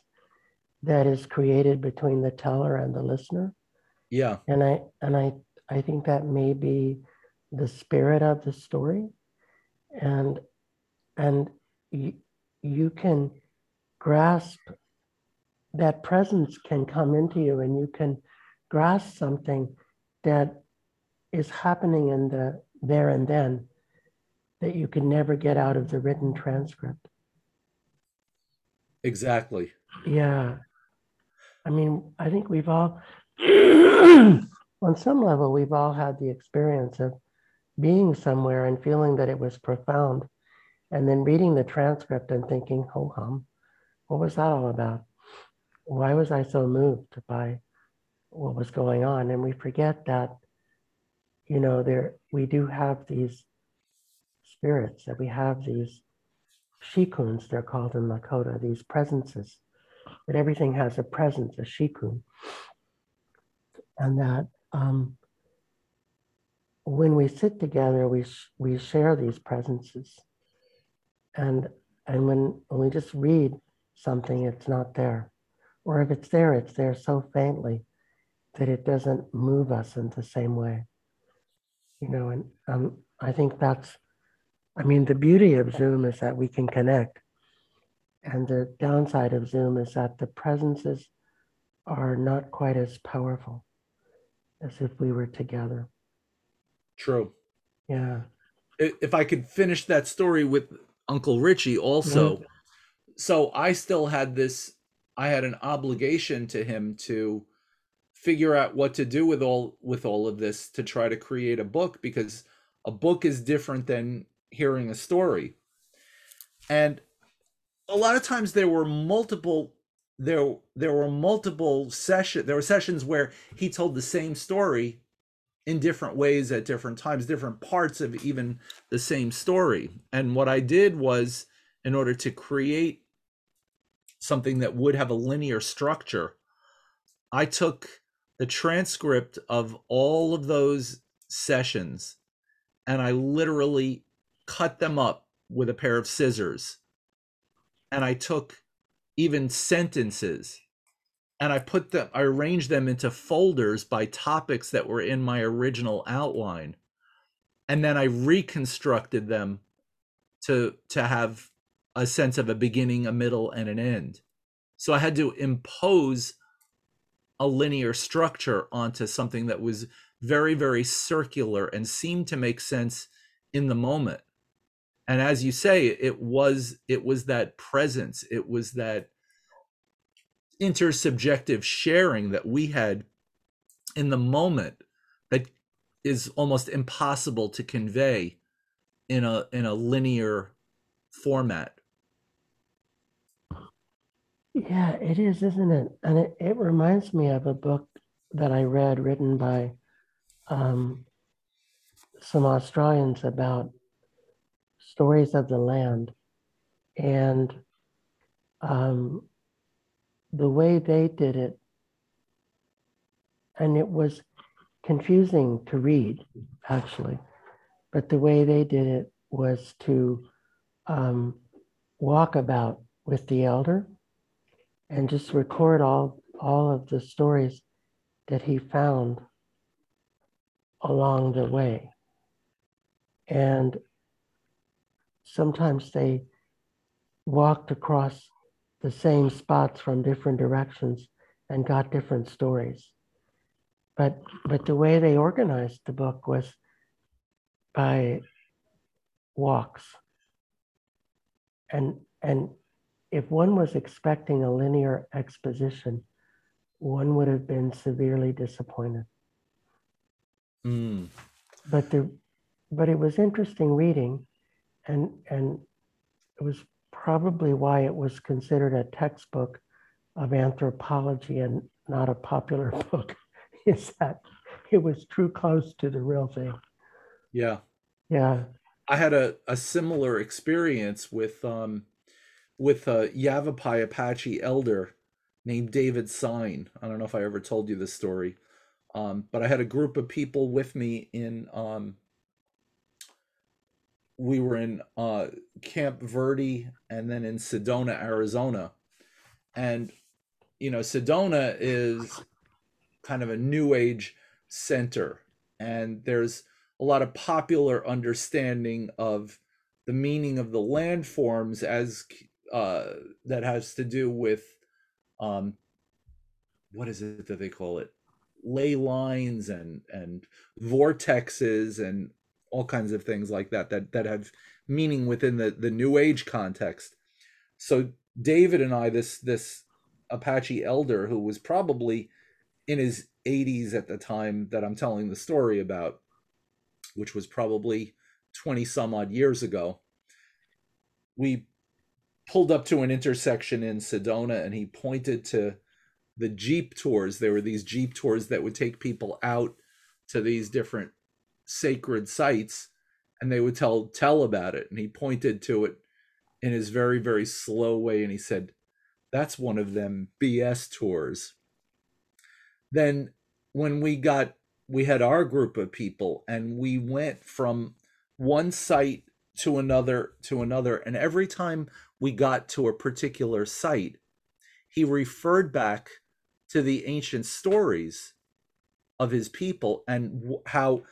that is created between the teller and the listener. Yeah. And I and I I think that may be the spirit of the story. And and you, you can grasp that presence can come into you and you can grasp something that is happening in the there and then that you can never get out of the written transcript. Exactly. Yeah. I mean, I think we've all, on some level, we've all had the experience of being somewhere and feeling that it was profound, and then reading the transcript and thinking, ho hum, what was that all about? Why was I so moved by what was going on? And we forget that, you know, there we do have these spirits, that we have these shikuns, they're called in Lakota, these presences, that everything has a presence, a shikun. And that um, when we sit together, we, sh- we share these presences. And, and when, when we just read something, it's not there. Or if it's there, it's there so faintly that it doesn't move us in the same way. You know, and um, I think that's I mean, the beauty of Zoom is that we can connect. And the downside of Zoom is that the presences are not quite as powerful as if we were together. True. Yeah. If I could finish that story with Uncle Richie also. Mm-hmm. So I still had this I had an obligation to him to figure out what to do with all with all of this to try to create a book because a book is different than hearing a story. And a lot of times there were multiple there there were multiple session there were sessions where he told the same story in different ways at different times different parts of even the same story and what i did was in order to create something that would have a linear structure i took the transcript of all of those sessions and i literally cut them up with a pair of scissors. And I took even sentences and I put them, I arranged them into folders by topics that were in my original outline. And then I reconstructed them to, to have a sense of a beginning, a middle, and an end. So I had to impose a linear structure onto something that was very, very circular and seemed to make sense in the moment. And as you say it was it was that presence it was that intersubjective sharing that we had in the moment that is almost impossible to convey in a in a linear format yeah it is isn't it and it, it reminds me of a book that i read written by um, some australians about stories of the land. And um, the way they did it, and it was confusing to read, actually, but the way they did it was to um, walk about with the elder and just record all, all of the stories that he found along the way. And sometimes they walked across the same spots from different directions and got different stories. But but the way they organized the book was by walks. And and if one was expecting a linear exposition, one would have been severely disappointed. Mm. But the but it was interesting reading and and it was probably why it was considered a textbook of anthropology and not a popular book is that it was too close to the real thing yeah yeah i had a, a similar experience with um with a yavapai apache elder named david sine i don't know if i ever told you this story Um, but I had a group of people with me in. Um, we were in uh, Camp Verde and then in Sedona, Arizona, and you know Sedona is kind of a new age center, and there's a lot of popular understanding of the meaning of the landforms as uh, that has to do with um, what is it that they call it? Ley lines and and vortexes and all kinds of things like that that that have meaning within the the new age context. So david and i this this apache elder who was probably in his 80s at the time that i'm telling the story about which was probably 20 some odd years ago we pulled up to an intersection in sedona and he pointed to the Jeep tours. There were these Jeep tours that would take people out to these different sacred sites and they would tell tell about it. And he pointed to it in his very, very slow way and he said, That's one of them BS tours. Then when we got we had our group of people and we went from one site to another to another and every time we got to a particular site. He referred back to the ancient stories of his people and how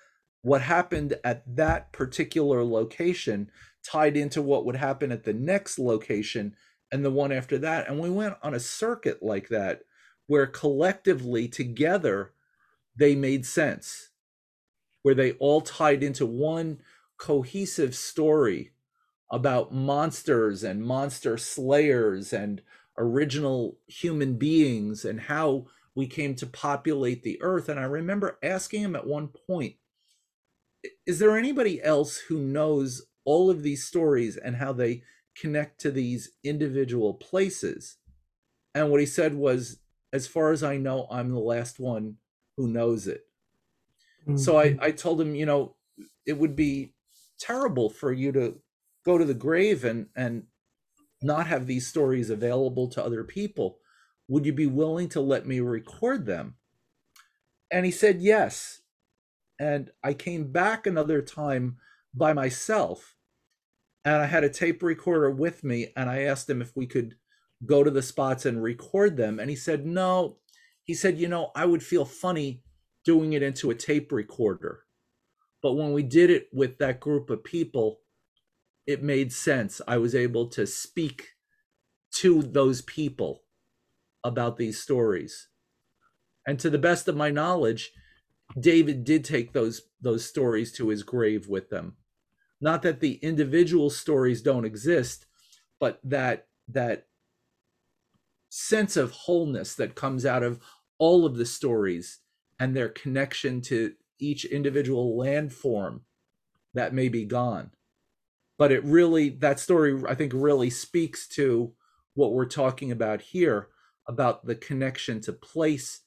what happened at that particular location tied into what would happen at the next location and the one after that. And we went on a circuit like that where collectively together they made sense where they all tied into one cohesive story about monsters and monster slayers and original human beings and how we came to populate the earth. And I remember asking him at one point, is there anybody else who knows all of these stories and how they connect to these individual places? And what he said was, as far as I know, I'm the last one who knows it. Mm-hmm. So I, mm-hmm. I told him, you know, it would be terrible for you to go to the grave and and not have these stories available to other people. Would you be willing to let me record them? And he said, Yes. And I came back another time by myself and I had a tape recorder with me. And I asked him if we could go to the spots and record them. And he said, No. He said, You know, I would feel funny doing it into a tape recorder. But when we did it with that group of people, it made sense. I was able to speak to those people about these stories. And to the best of my knowledge, David did take those those stories to his grave with them. Not that the individual stories don't exist, but that that sense of wholeness that comes out of all of the stories and their connection to each individual landform that may be gone but it really that story i think really speaks to what we're talking about here about the connection to place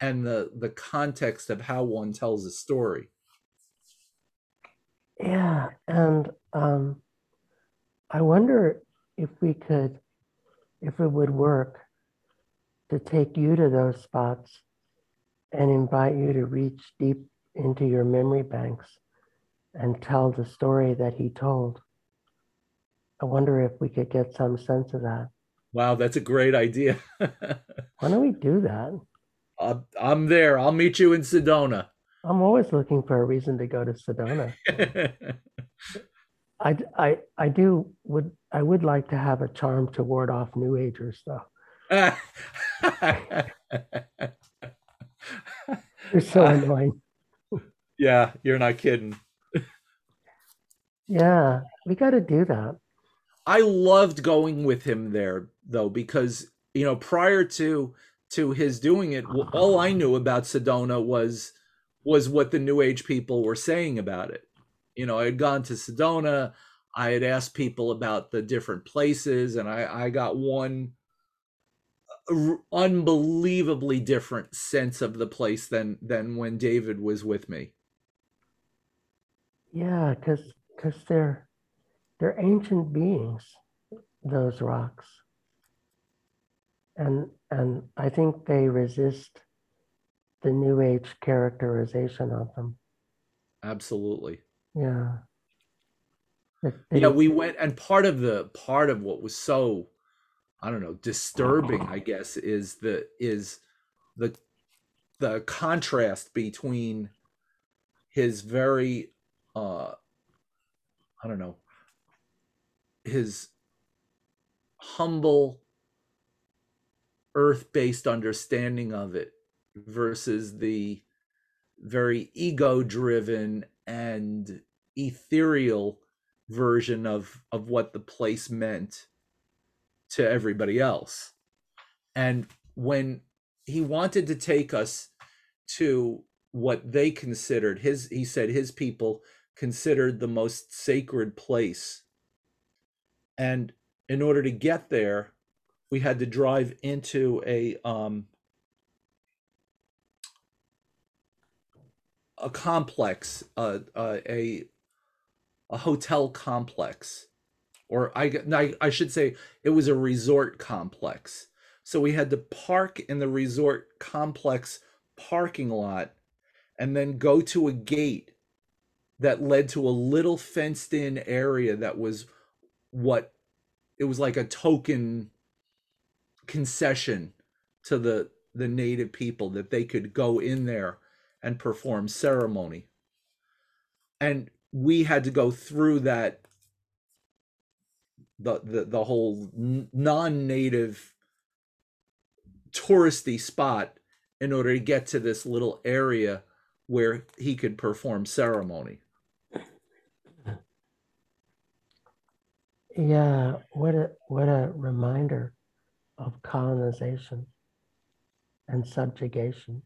and the the context of how one tells a story. Yeah and um i wonder if we could if it would work to take you to those spots and invite you to reach deep into your memory banks and tell the story that he told. I wonder if we could get some sense of that. Wow, that's a great idea. Why don't we do that? Uh, I'm there. I'll meet you in Sedona. I'm always looking for a reason to go to Sedona. I, I, I do would I would like to have a charm to ward off New Agers though. You're so annoying. Yeah, you're not kidding. Yeah, we got to do that. I loved going with him there though because you know prior to to his doing it, all I knew about Sedona was was what the New Age people were saying about it. You know, I had gone to Sedona. I had asked people about the different places, and I, I got one unbelievably different sense of the place than than when David was with me. Yeah, because because they're they're ancient beings, those rocks, and and I think they resist the new age characterization of them. Absolutely. Yeah. That Yeah, they- we went and part of the part of what was so I don't know, disturbing, I guess, is the is the the contrast between his very uh I don't know, his humble earth-based understanding of it versus the very ego-driven and ethereal version of of what the place meant to everybody else. And when he wanted to take us to what they considered his he said his people considered the most sacred place. And in order to get there, we had to drive into a um a complex, uh, uh, a a hotel complex, or I I should say it was a resort complex. So we had to park in the resort complex parking lot, and then go to a gate that led to a little fenced in area that was what it was like a token concession to the the native people that they could go in there and perform ceremony. And we had to go through that the the, the whole non-native touristy spot in order to get to this little area where he could perform ceremony yeah, what a what a reminder of colonization and subjugation.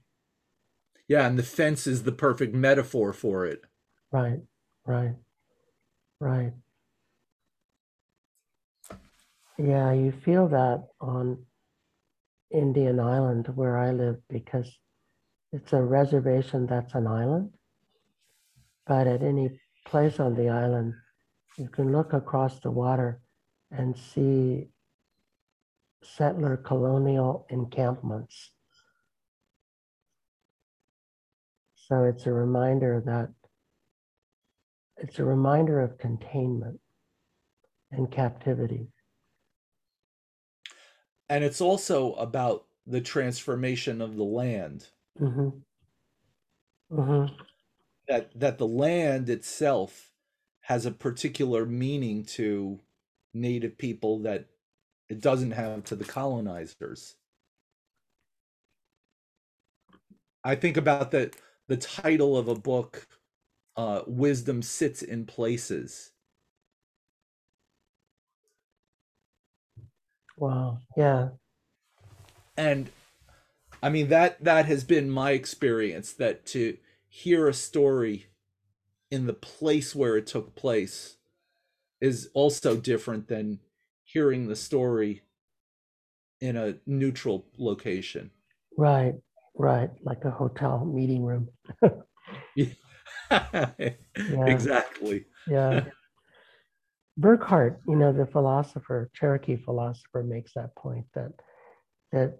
yeah and the fence is the perfect metaphor for it Right, right, right. Yeah, you feel that on Indian Island where I live because it's a reservation that's an island. But at any place on the island, you can look across the water and see settler colonial encampments. So it's a reminder that it's a reminder of containment and captivity. and it's also about the transformation of the land hmm hmm that that the land itself has a particular meaning to native people that it doesn't have to the colonizers i think about the the title of a book uh wisdom sits in places Wow. Yeah. and i mean that that has been my experience that to hear a story in the place where it took place is also different than hearing the story in a neutral location Right. Right. Like a hotel meeting room. yeah. exactly Yeah. Burkhart, you know, the philosopher, Cherokee philosopher, makes that point that that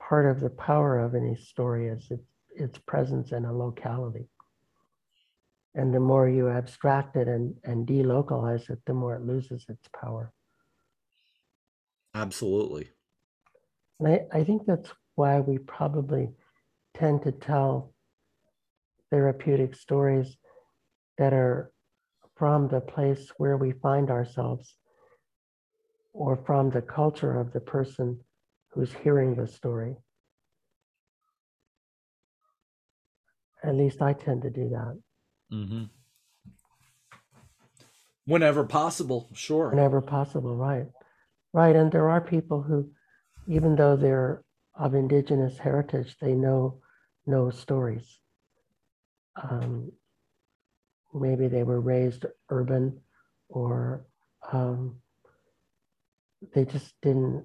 part of the power of any story is its its presence in a locality. And the more you abstract it and, and delocalize it, the more it loses its power. absolutely And I, I think that's why we probably tend to tell therapeutic stories that are from the place where we find ourselves or from the culture of the person who's hearing the story. At least I tend to do that mm-hmm. whenever possible sure whenever possible, right? Right. And there are people who, even though they're of indigenous heritage, they know know stories. Um, maybe they were raised urban or um, they just didn't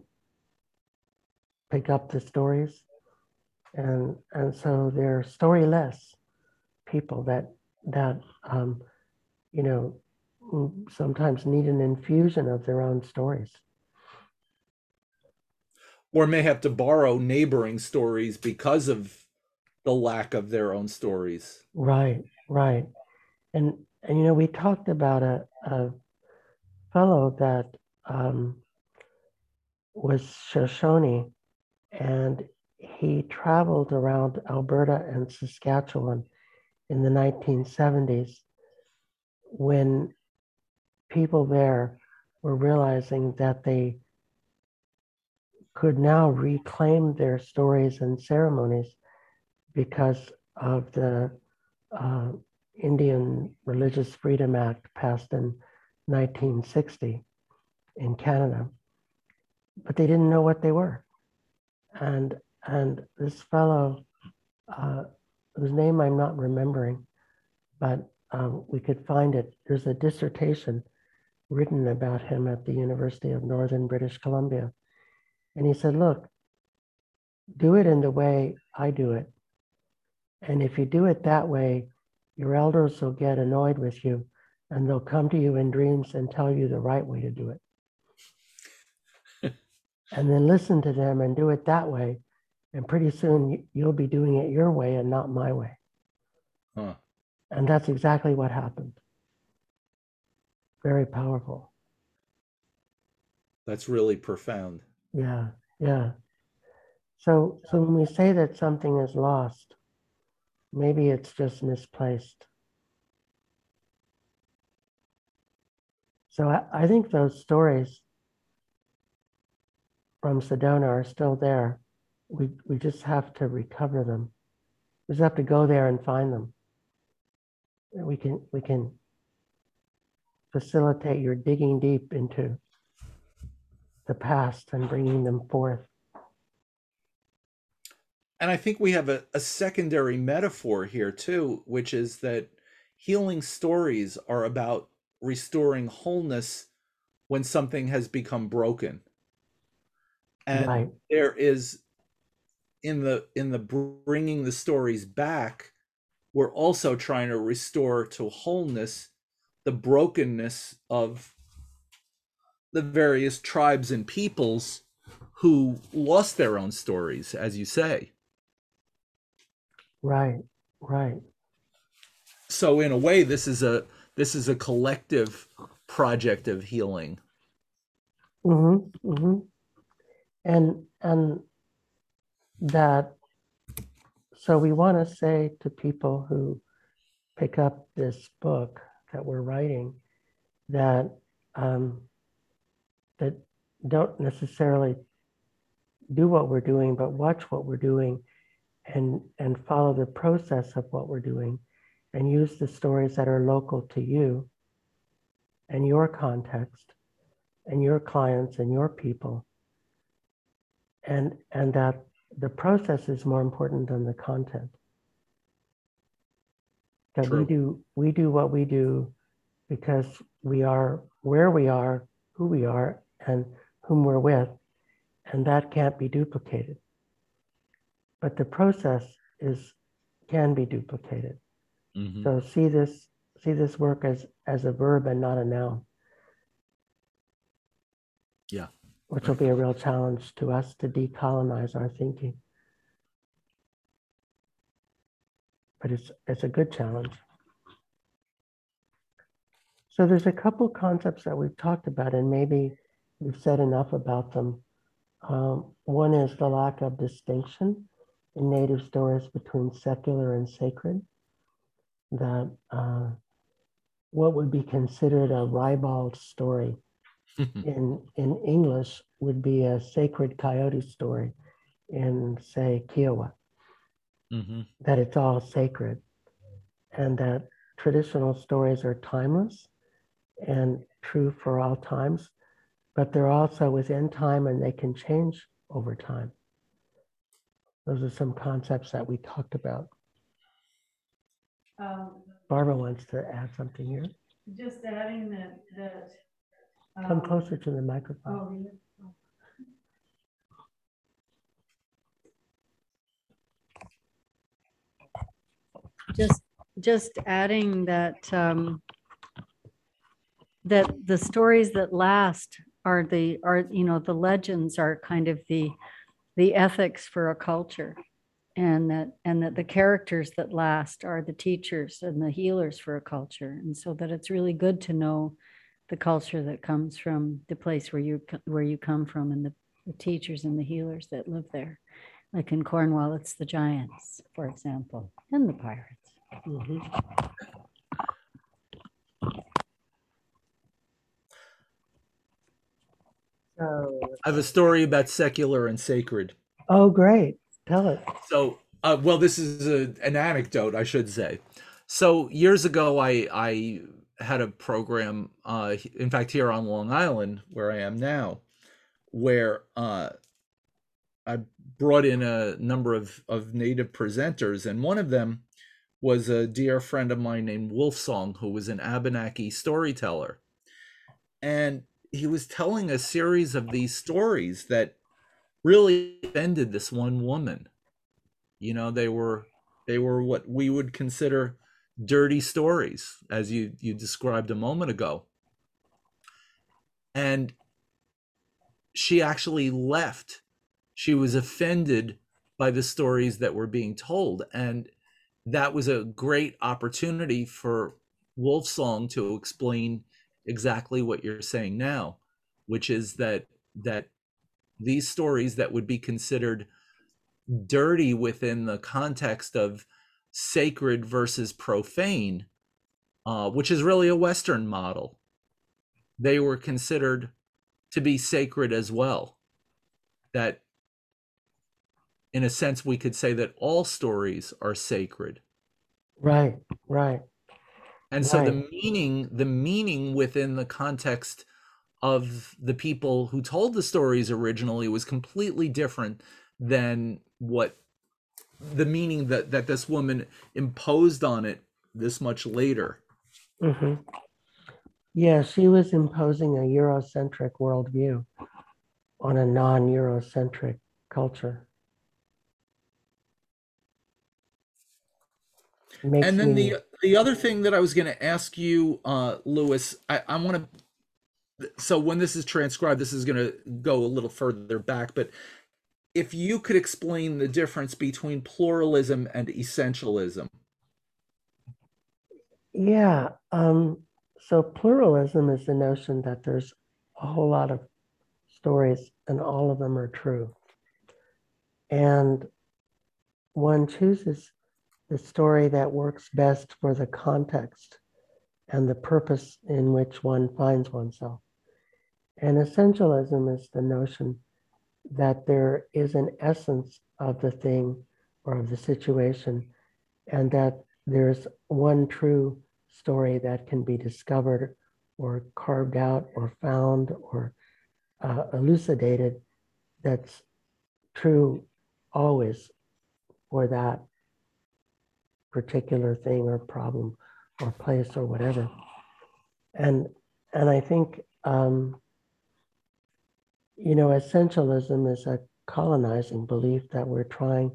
pick up the stories. And, and so they're storyless people that, that um, you know, sometimes need an infusion of their own stories. or may have to borrow neighboring stories because of the lack of their own stories. Right, right. And and you know, we talked about a, a fellow that um, was Shoshone, and he traveled around Alberta and Saskatchewan in the 1970s when people there were realizing that they could now reclaim their stories and ceremonies because of the uh, Indian Religious Freedom Act passed in 1960 in Canada, but they didn't know what they were. And and this fellow, uh, whose name I'm not remembering, but um, we could find it. There's a dissertation written about him at the University of Northern British Columbia. And he said, Look, do it in the way I do it. And if you do it that way, your elders will get annoyed with you and they'll come to you in dreams and tell you the right way to do it. and then listen to them and do it that way. And pretty soon you'll be doing it your way and not my way. Huh. And that's exactly what happened. Very powerful. That's really profound. Yeah, yeah. So, so when we say that something is lost, maybe it's just misplaced. So I, I think those stories from Sedona are still there. We, we just have to recover them. We just have to go there and find them. We can, we can facilitate your digging deep into the past and bringing them forth. And I think we have a, a secondary metaphor here too, which is that healing stories are about restoring wholeness when something has become broken. And right. there is in the in the bringing the stories back, we're also trying to restore to wholeness the brokenness of the various tribes and peoples who lost their own stories, as you say. Right, right. So in a way, this is a this is a collective project of healing. Mm-hmm, mm-hmm. And and that so we want to say to people who pick up this book that we're writing that um, that don't necessarily do what we're doing, but watch what we're doing and and follow the process of what we're doing and use the stories that are local to you and your context and your clients and your people. And and that the process is more important than the content. That True. we do we do what we do because we are where we are who we are and whom we're with and that can't be duplicated. But the process is can be duplicated. Mm-hmm. so see this see this work as as a verb and not a noun. Yeah which will be a real challenge to us to decolonize our thinking but it's it's a good challenge. So there's a couple concepts that we've talked about, and maybe we've said enough about them. Um, one is the lack of distinction in native stories between secular and sacred. That uh, what would be considered a ribald story in in English would be a sacred coyote story in, say, Kiowa mm-hmm. that it's all sacred and that traditional stories are timeless and true for all times, but they're also within time and they can change over time. Those are some concepts that we talked about. Um, Barbara wants to add something here. Just adding that that come closer to the microphone. Oh, yeah. just just adding that um, that the stories that last are the are you know the legends are kind of the the ethics for a culture and that and that the characters that last are the teachers and the healers for a culture and so that it's really good to know the culture that comes from the place where you where you come from and the, the teachers and the healers that live there like in cornwall it's the giants for example and the pirates Mhm. So, I have a story about secular and sacred. oh, great. Tell it. So, uh, well, this is a, an anecdote, I should say. So years ago, I I had a program, uh, in fact, here on Long Island, where I am now, where uh, I brought in a number of of native presenters, and one of them was a dear friend of mine named Wolfsong, who was an Abenaki storyteller, and he was telling a series of these stories that really offended this one woman. You know they were they were what we would consider dirty stories as you you described a moment ago. And she actually left. She was offended by the stories that were being told. And that was a great opportunity for Wolf Song to explain exactly what you're saying now which is that that these stories that would be considered dirty within the context of sacred versus profane, uh, which is really a Western model, they were considered to be sacred as well. That, in a sense, we could say that all stories are sacred. Right, right. And so the meaning, the meaning within the context of the people who told the stories originally was completely different than what the meaning that that this woman imposed on it this much later. Mm-hmm. Yeah, she was imposing a Eurocentric worldview on a non Eurocentric culture. Makes and then me- the the other thing that I was going to ask you, uh, Lewis, I, I want to. So when this is transcribed, this is going to go a little further back, but if you could explain the difference between pluralism and essentialism. Yeah. Um, so pluralism is the notion that there's a whole lot of stories and all of them are true. And one chooses the story that works best for the context and the purpose in which one finds oneself. And essentialism is the notion that there is an essence of the thing or of the situation, and that there's one true story that can be discovered or carved out or found or uh, elucidated that's true always for that particular thing or problem or place or whatever. And and I think um, you know essentialism is a colonizing belief that we're trying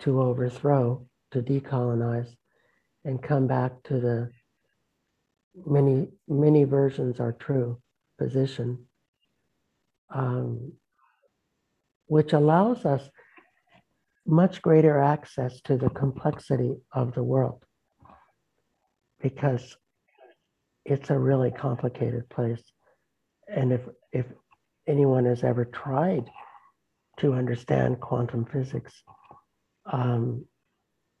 to overthrow, to decolonize, and come back to the many many versions are true position, um, which allows us much greater access to the complexity of the world because it's a really complicated place. And if, if anyone has ever tried to understand quantum physics, um,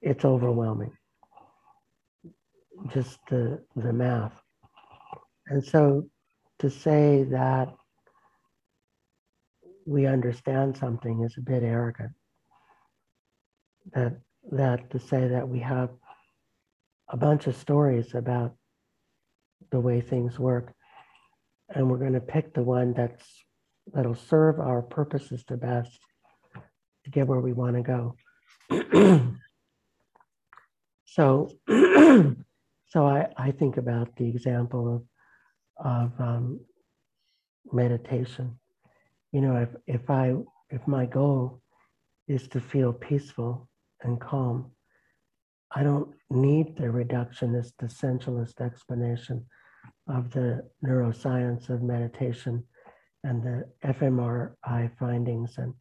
it's overwhelming. Just the, the math. And so to say that we understand something is a bit arrogant that that to say that we have a bunch of stories about the way things work and we're going to pick the one that's that'll serve our purposes the best to get where we want to go so so I, I think about the example of of um, meditation you know if if i if my goal is to feel peaceful and calm. I don't need the reductionist, essentialist explanation of the neuroscience of meditation and the fMRI findings and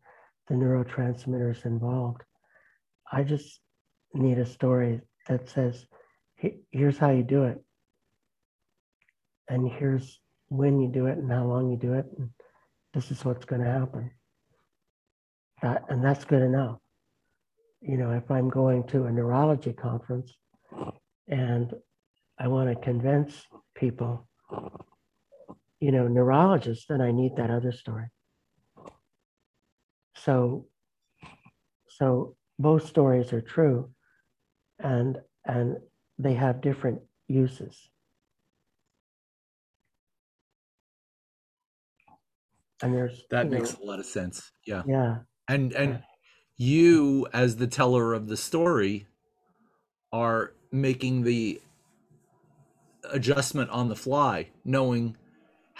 the neurotransmitters involved. I just need a story that says, here's how you do it. And here's when you do it and how long you do it. And this is what's going to happen. That, and that's good enough. You know, if I'm going to a neurology conference and I want to convince people, you know, neurologists, then I need that other story. So, so both stories are true, and and they have different uses. And there's that makes know, a lot of sense. Yeah. Yeah. And and yeah. you as the teller of the story are making the adjustment on the fly, knowing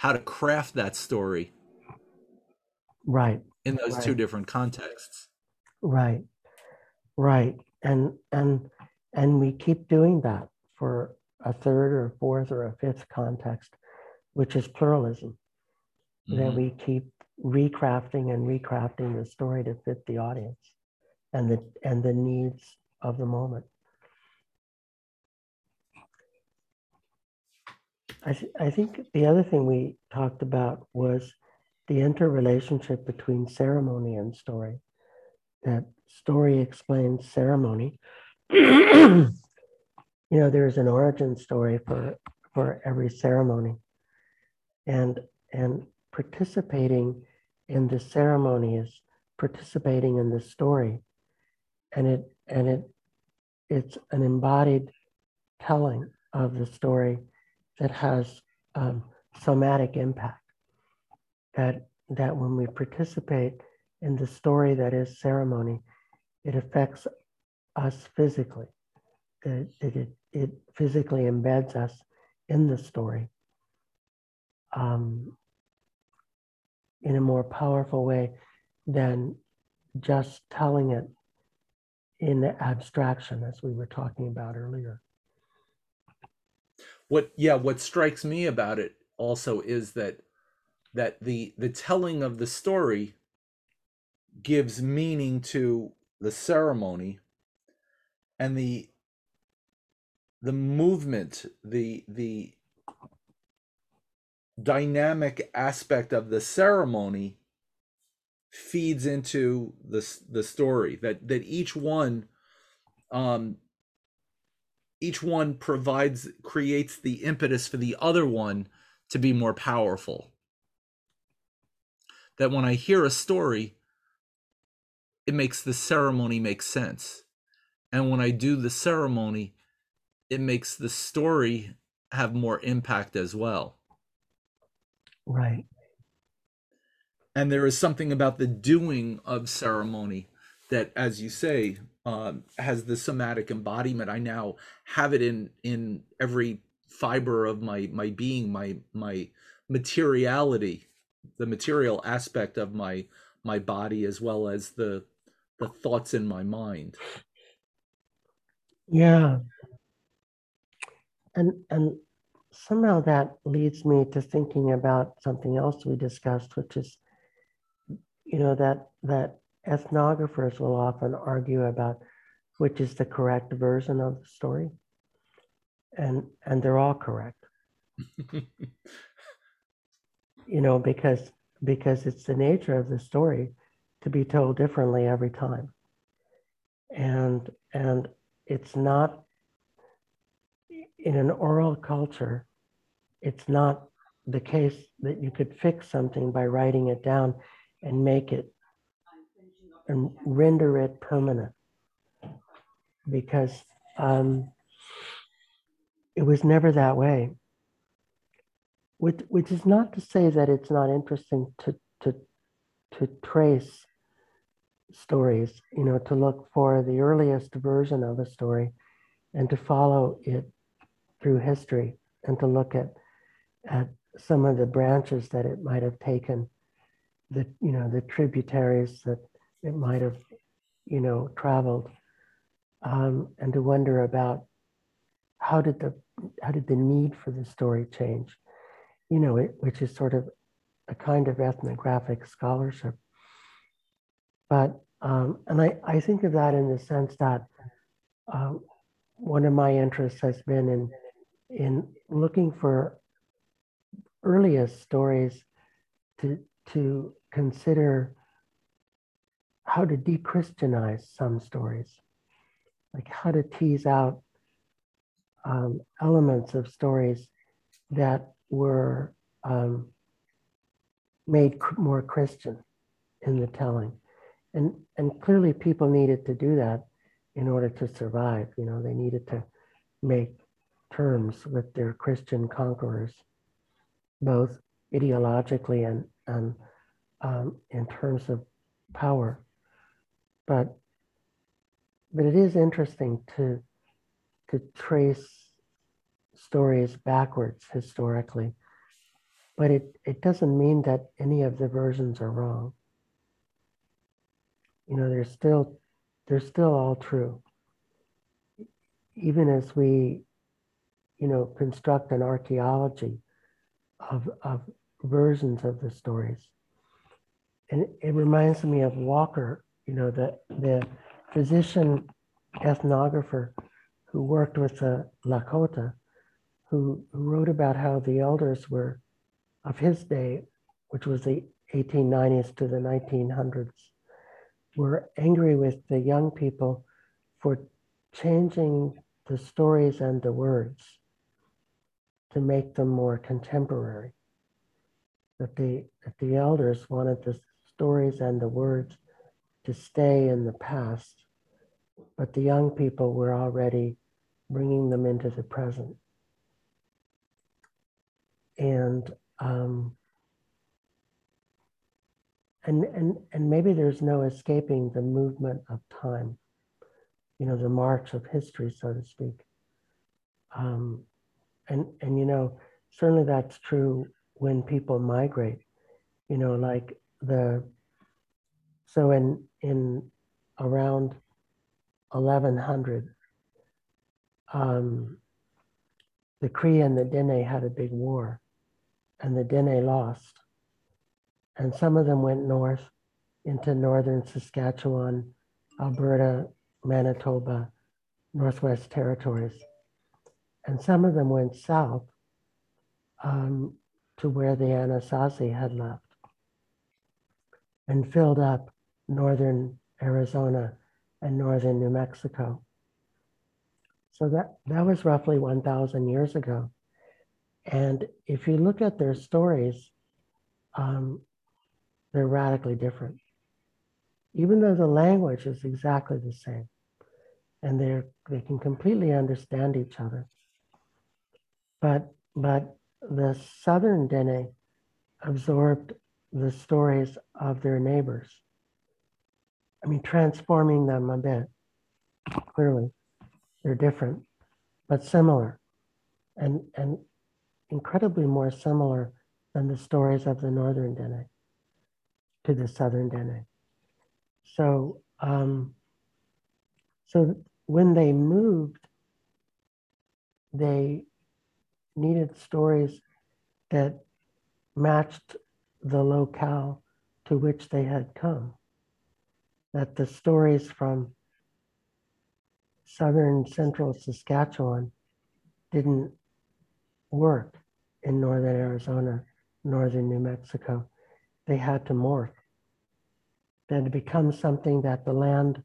how to craft that story. Right. In those right. two different contexts. Right. Right. And and and we keep doing that for a third or a fourth or a fifth context, which is pluralism. Mm-hmm. That we keep recrafting and recrafting the story to fit the audience and the and the needs of the moment. I, th- I think the other thing we talked about was the interrelationship between ceremony and story. That story explains ceremony. you know, there's an origin story for for every ceremony, and and participating in the ceremony is participating in the story, and it and it it's an embodied telling of the story that has um, somatic impact. That, that when we participate in the story that is ceremony, it affects us physically. That it, it, it physically embeds us in the story um, in a more powerful way than just telling it in the abstraction, as we were talking about earlier what yeah what strikes me about it also is that that the the telling of the story gives meaning to the ceremony and the the movement the the dynamic aspect of the ceremony feeds into the the story that that each one um each one provides creates the impetus for the other one to be more powerful. That when i hear a story it makes the ceremony make sense. And when i do the ceremony it makes the story have more impact as well. Right. And there is something about the doing of ceremony that as you say um, has the somatic embodiment. I now have it in in every fiber of my my being my my materiality the material aspect of my my body as well as the the thoughts in my mind. Yeah. And and somehow that leads me to thinking about something else we discussed which is you know that that ethnographers will often argue about which is the correct version of the story. And and they're all correct. you know, because because it's the nature of the story to be told differently every time. And and it's not in an oral culture, it's not the case that you could fix something by writing it down and make it and render it permanent because um, it was never that way. Which, which is not to say that it's not interesting to, to, to trace stories, you know, to look for the earliest version of a story and to follow it through history and to look at, at some of the branches that it might have taken, the, you know, the tributaries that it might have, you know, traveled, um, and to wonder about how did the how did the need for the story change, you know, it, which is sort of a kind of ethnographic scholarship. But Um, and I, I think of that in the sense that um, one of my interests has been in in looking for earliest stories to to consider how to de-Christianize some stories, like how to tease out um, elements of stories that were um, made more Christian in the telling. And, and clearly people needed to do that in order to survive. You know, they needed to make terms with their Christian conquerors, both ideologically and, and um, in terms of power. But, but it is interesting to, to trace stories backwards historically. But it, it doesn't mean that any of the versions are wrong. You know, they're still they're still all true. Even as we, you know, construct an archaeology of, of versions of the stories. And it, it reminds me of Walker, you know, the, the physician ethnographer who worked with the Lakota, who, who wrote about how the elders were of his day, which was the 1890s to the 1900s, were angry with the young people for changing the stories and the words to make them more contemporary. That the, that the elders wanted the stories and the words to stay in the past, but the young people were already bringing them into the present. And um, and and and maybe there's no escaping the movement of time you know the march of history so to speak um, and and you know certainly that's true when people migrate you know like the so in in around 1100 um, the cree and the dene had a big war and the dene lost and some of them went north into northern Saskatchewan, Alberta, Manitoba, Northwest Territories. And some of them went south um, to where the Anasazi had left and filled up northern Arizona and northern New Mexico. So that, that was roughly 1,000 years ago. And if you look at their stories, um, they're radically different. Even though the language is exactly the same and they're, they can completely understand each other. But, but the Southern Dene absorbed the stories of their neighbors. I mean, transforming them a bit. Clearly, they're different, but similar, and and incredibly more similar than the stories of the Northern Dene to the southern Dene. So, um, so when they moved, they needed stories that matched the locale to which they had come. That the stories from southern central Saskatchewan didn't work in northern Arizona, northern New Mexico they had to morph. Then to become something that the land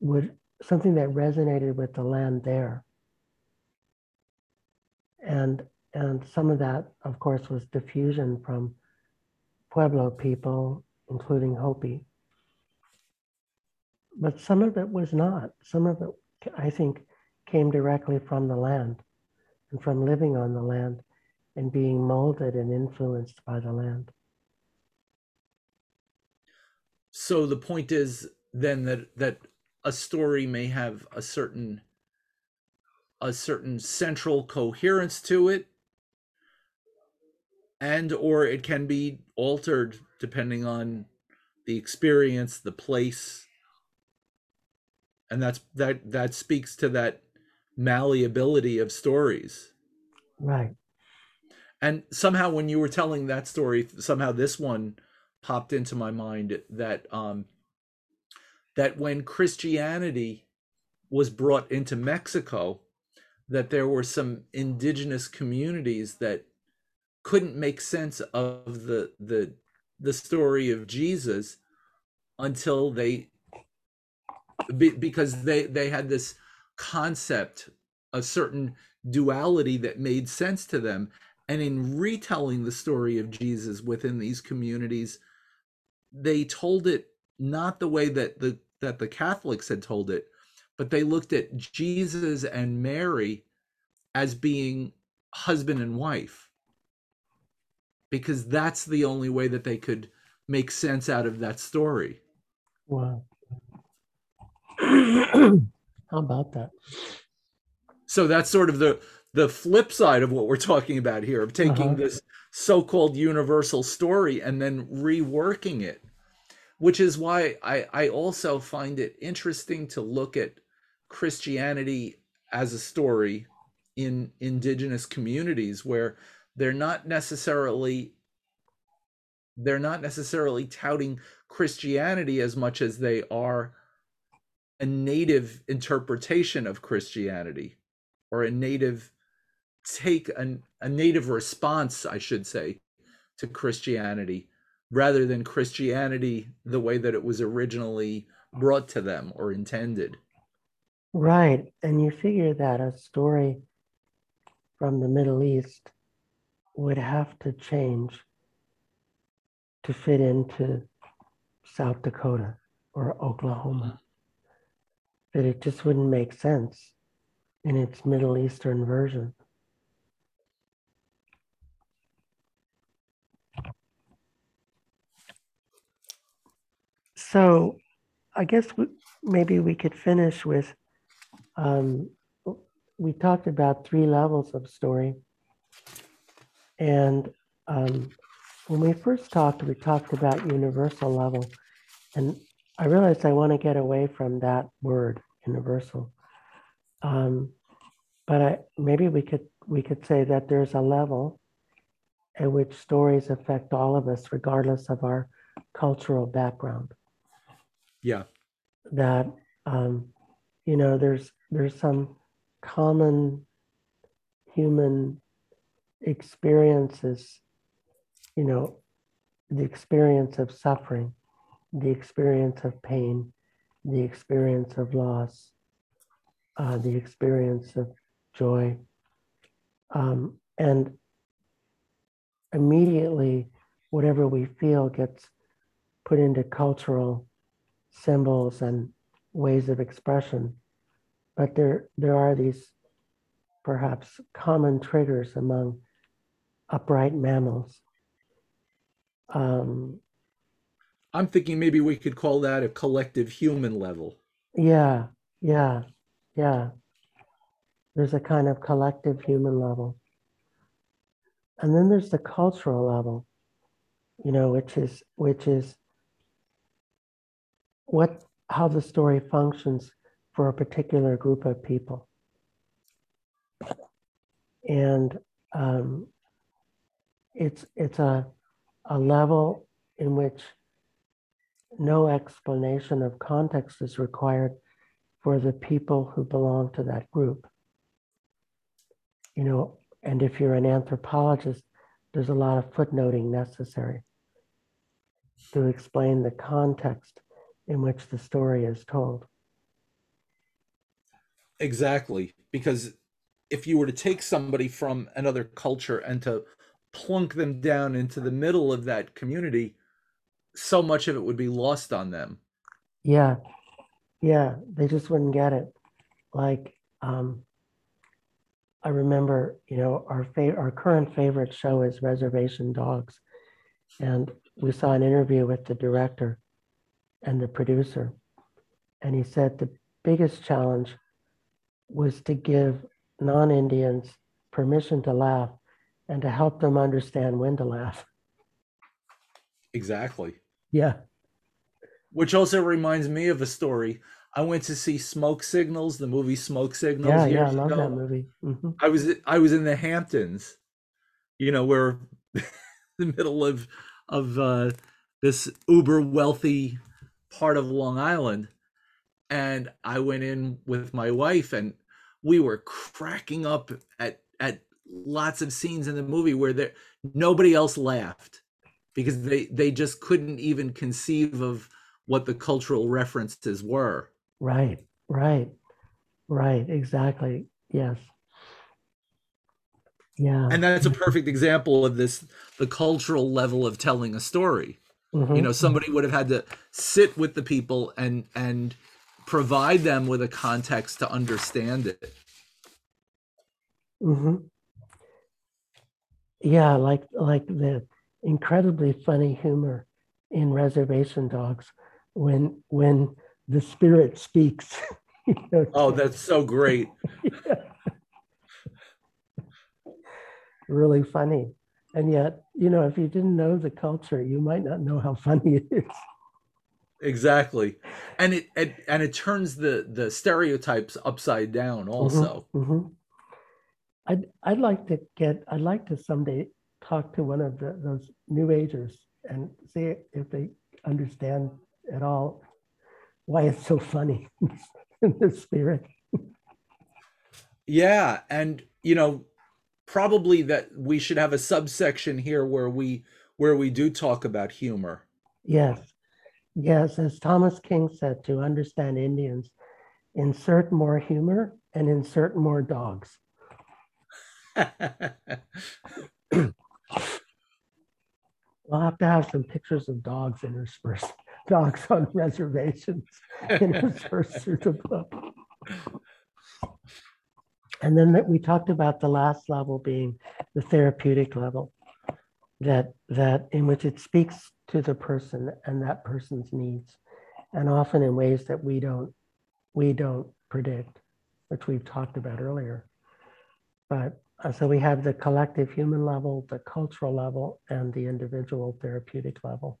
would, something that resonated with the land there. And, and some of that, of course, was diffusion from Pueblo people, including Hopi. But some of it was not. Some of it, I think, came directly from the land and from living on the land and being molded and influenced by the land. So the point is then that that a story may have a certain a certain central coherence to it and or it can be altered depending on the experience the place. And that's that that speaks to that malleability of stories. Right. And somehow when you were telling that story somehow this one popped into my mind that um, that when Christianity was brought into Mexico, that there were some indigenous communities that couldn't make sense of the the the story of Jesus until they be, because they they had this concept a certain duality that made sense to them. And in retelling the story of Jesus within these communities they told it not the way that the that the Catholics had told it but they looked at Jesus and Mary as being husband and wife because that's the only way that they could make sense out of that story. Wow. How about that? So that's sort of the the flip side of what we're talking about here of taking Uh-huh. this so-called universal story and then reworking it which is why I, I also find it interesting to look at christianity as a story in indigenous communities where they're not necessarily they're not necessarily touting christianity as much as they are a native interpretation of christianity or a native take an, a native response i should say to christianity rather than christianity the way that it was originally brought to them or intended Right. And you figure that a story from the Middle East would have to change to fit into South Dakota or Oklahoma. That it just wouldn't make sense in its Middle Eastern version. So I guess we, maybe we could finish with um, we talked about three levels of story. And um, when we first talked, we talked about universal level. And I realized I want to get away from that word, universal. Um, but I, maybe we could we could say that there's a level at which stories affect all of us, regardless of our cultural background yeah that um, you know there's there's some common human experiences you know the experience of suffering the experience of pain the experience of loss uh, the experience of joy um, and immediately whatever we feel gets put into cultural symbols and ways of expression. But there, there are these perhaps common triggers among upright mammals. Um, i'm thinking maybe we could call that a collective human level yeah, yeah, yeah. There's a kind of collective human level. And then there's the cultural level, you know, which is which is what how the story functions for a particular group of people. And um, it's it's a a level in which no explanation of context is required for the people who belong to that group. You know, and if you're an anthropologist, there's a lot of footnoting necessary to explain the context in which the story is told. exactly because if you were to take somebody from another culture and to plunk them down into the middle of that community so much of it would be lost on them Yeah, yeah, they just wouldn't get it. Like, um, I remember, you know, our fa- our current favorite show is Reservation Dogs, and we saw an interview with the director and the producer, and he said the biggest challenge was to give non-Indians permission to laugh and to help them understand when to laugh. exactly Yeah. which also reminds me of a story i went to see smoke signals the movie smoke signals Yeah, yeah, I love ago. that movie. hmm I was I was in the Hamptons, you know, where the middle of of uh, this uber wealthy part of Long Island. And I went in with my wife and we were cracking up at at lots of scenes in the movie where there nobody else laughed because they they just couldn't even conceive of what the cultural references were. Right, right, right, exactly. Yes. Yeah. And that's a perfect example of this the cultural level of telling a story. Mhm. You know, somebody would have had to sit with the people and and provide them with a context to understand it. hmm Yeah, like like the incredibly funny humor in Reservation Dogs when when the spirit speaks. you know, Oh, that's so great. really funny. And yet, you know, if you didn't know the culture, you might not know how funny it is. Exactly. And it, it and it turns the the stereotypes upside down also. hmm I'd I'd like to get I'd like to someday talk to one of the, those new agers and see if they understand at all why it's so funny in the spirit. Yeah, and you know, probably that we should have a subsection here where we where we do talk about humor. Yes, yes, as Thomas King said, to understand Indians, insert more humor and insert more dogs. We'll have to have some pictures of dogs interspersed, dogs on reservations interspersed through the book. And then that we talked about the last level being the therapeutic level, that that in which it speaks to the person and that person's needs, and often in ways that we don't we don't predict, which we've talked about earlier. But uh, so we have the collective human level, the cultural level, and the individual therapeutic level.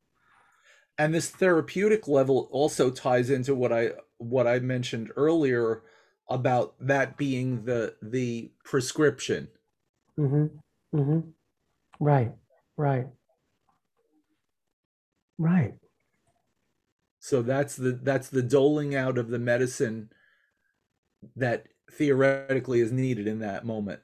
and this therapeutic level also ties into what I what I mentioned earlier about that being the the prescription. hmm hmm Right, right, right. So that's the that's the doling out of the medicine that theoretically is needed in that moment.